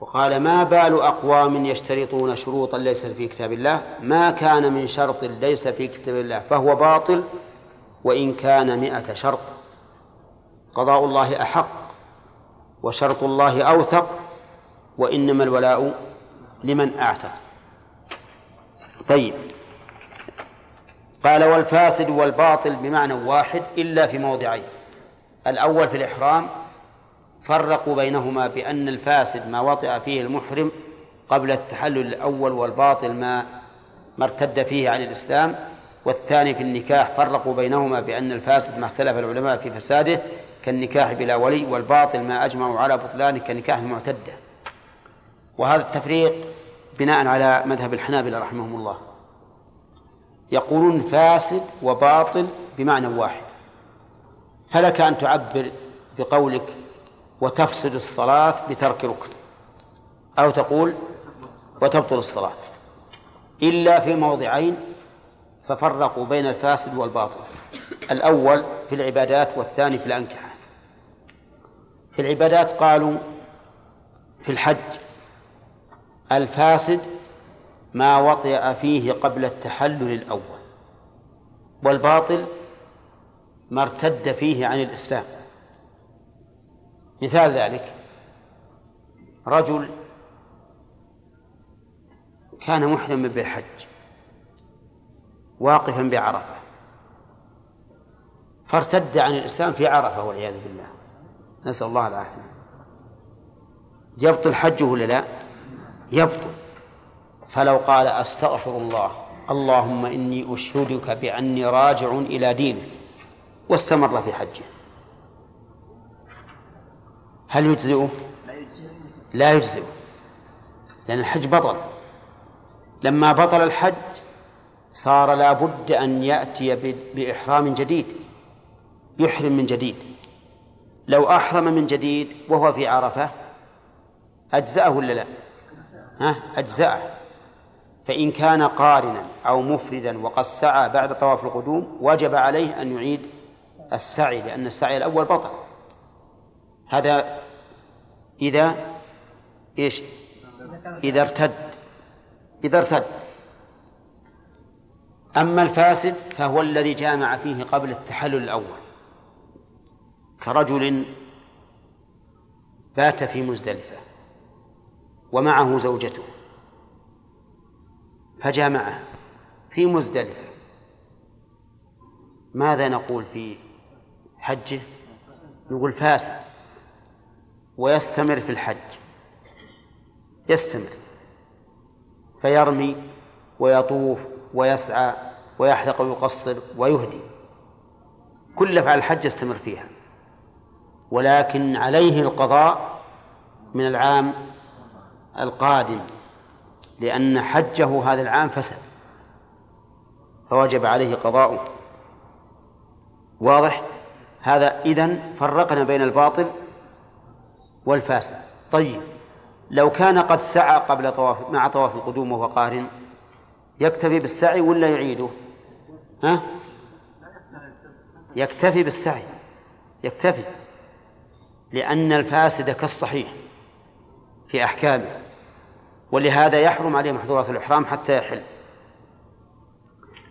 وقال ما بال أقوام يشترطون شروطا ليست في كتاب الله؟ ما كان من شرط ليس في كتاب الله فهو باطل وإن كان مئة شرط. قضاء الله أحق وشرط الله أوثق وإنما الولاء لمن أعتق. طيب. قال والفاسد والباطل بمعنى واحد إلا في موضعين. الأول في الإحرام فرقوا بينهما بأن الفاسد ما وطئ فيه المحرم قبل التحلل الأول والباطل ما ما ارتد فيه عن الإسلام والثاني في النكاح فرقوا بينهما بأن الفاسد ما اختلف العلماء في فساده كالنكاح بلا ولي والباطل ما أجمعوا على بطلانه كنكاح المعتدة وهذا التفريق بناء على مذهب الحنابلة رحمهم الله. يقولون فاسد وباطل بمعنى واحد. فلك أن تعبر بقولك وتفسد الصلاة بترك ركن أو تقول وتبطل الصلاة. إلا في موضعين ففرقوا بين الفاسد والباطل. الأول في العبادات والثاني في الأنكحة. في العبادات قالوا في الحج الفاسد ما وطئ فيه قبل التحلل الأول والباطل ما ارتد فيه عن الإسلام. مثال ذلك رجل كان محرما بالحج واقفا بعرفة فارتد عن الإسلام في عرفة والعياذ بالله. نسأل الله العافية. يبطل حجه ولا لا؟ يبطل. فلو قال أستغفر الله اللهم إني أشهدك بأني راجع إلى دينك واستمر في حجه. هل يجزئه؟ لا يجزئه لأن الحج بطل. لما بطل الحج صار لا بد أن يأتي بإحرام جديد يحرم من جديد. لو أحرم من جديد وهو في عرفة أجزأه ولا لا؟ ها؟ أجزأه. فإن كان قارنا أو مفردا وقد سعى بعد طواف القدوم وجب عليه أن يعيد السعي لأن السعي الأول بطل. هذا إذا إيش؟ إذا ارتد. إذا ارتد. أما الفاسد فهو الذي جامع فيه قبل التحلل الأول. كرجل بات في مزدلفة ومعه زوجته. فجامعه في مزدلفة. ماذا نقول في حجه؟ يقول فاسد. ويستمر في الحج. يستمر. فيرمي ويطوف ويسعى ويحلق ويقصر ويهدي. كل أفعال الحج يستمر فيها. ولكن عليه القضاء من العام القادم. لأن حجه هذا العام فسد. فوجب عليه قضاؤه. واضح؟ هذا إذن فرقنا بين الباطل والفاسد. طيب لو كان قد سعى قبل طواف مع طواف القدوم وهو قارن يكتفي بالسعي ولا يعيده؟ ها؟ يكتفي بالسعي. يكتفي. لأن الفاسد كالصحيح في أحكامه. ولهذا يحرم عليه محظورات الإحرام حتى يحل.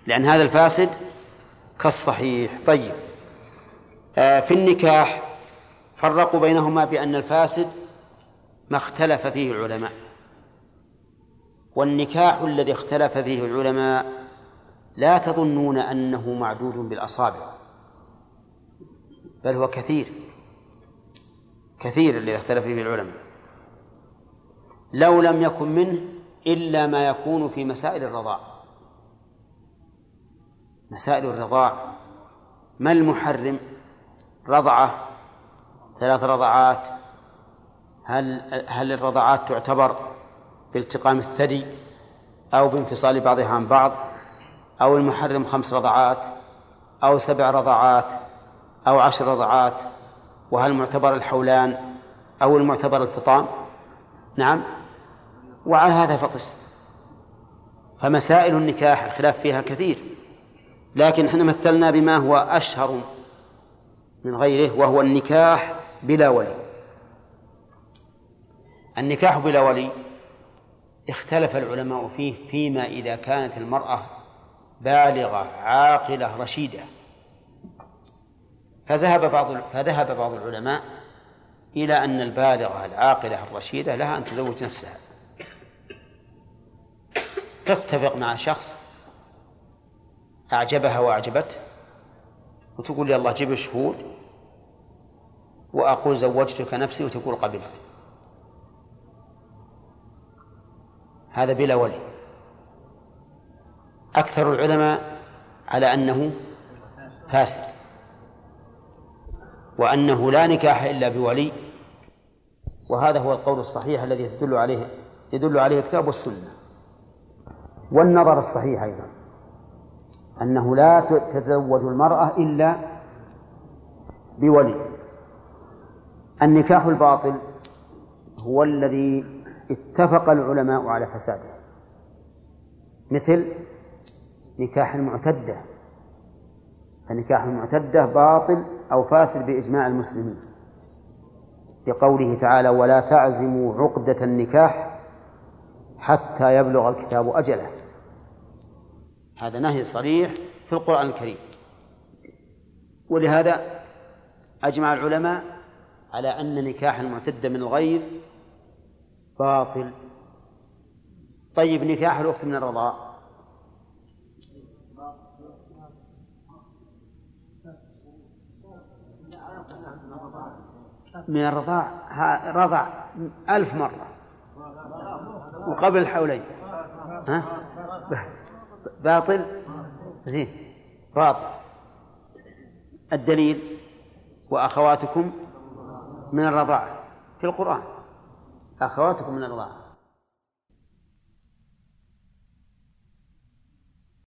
لأن هذا الفاسد كالصحيح. طيب. آه في النكاح فرقوا بينهما بأن الفاسد ما اختلف فيه العلماء. والنكاح الذي اختلف فيه العلماء لا تظنون أنه معدود بالأصابع بل هو كثير كثير الذي اختلف فيه العلماء. لو لم يكن منه إلا ما يكون في مسائل الرضاع. مسائل الرضاع. ما المحرم؟ رضعة ثلاث رضعات. هل هل الرضعات تعتبر بالتقام الثدي أو بانفصال بعضها عن بعض؟ أو المحرم خمس رضعات أو سبع رضعات أو عشر رضعات؟ وهل معتبر الحولان أو المعتبر الفطام؟ نعم. وعلى هذا فقس. فمسائل النكاح الخلاف فيها كثير. لكن إحنا مثلنا بما هو أشهر من غيره وهو النكاح بلا ولي. النكاح بلا ولي اختلف العلماء فيه فيما إذا كانت المرأة بالغة عاقلة رشيدة. فذهب بعض فذهب بعض العلماء إلى أن البالغة العاقلة الرشيدة لها أن تزوج نفسها. تتفق مع شخص أعجبها وأعجبته وتقول الله جيب شهود وأقول زوجتك نفسي وتقول قبلت. هذا بلا ولي. أكثر العلماء على أنه فاسد. وأنه لا نكاح إلا بولي. وهذا هو القول الصحيح الذي يدل عليه يدل عليه الكتاب والسنة والنظر الصحيح أيضا. أنه لا تتزوج المرأة إلا بولي. النكاح الباطل هو الذي اتفق العلماء على فساده. مثل نكاح المعتدة. فنكاح المعتدة باطل أو فاسد بإجماع المسلمين. بقوله تعالى ولا تعزموا عقدة النكاح حتى يبلغ الكتاب أجله. هذا نهي صريح في القرآن الكريم. ولهذا أجمع العلماء على أن نكاح المعتدة من الغير باطل. طيب نكاح الأخت من الرضاء من الرضاع؟ رضع ألف مرة. وقبل الحولين ها؟ باطل. زين. باطل الدليل وأخواتكم من الرضاعة في القرآن. أخواتكم من الرضاعة.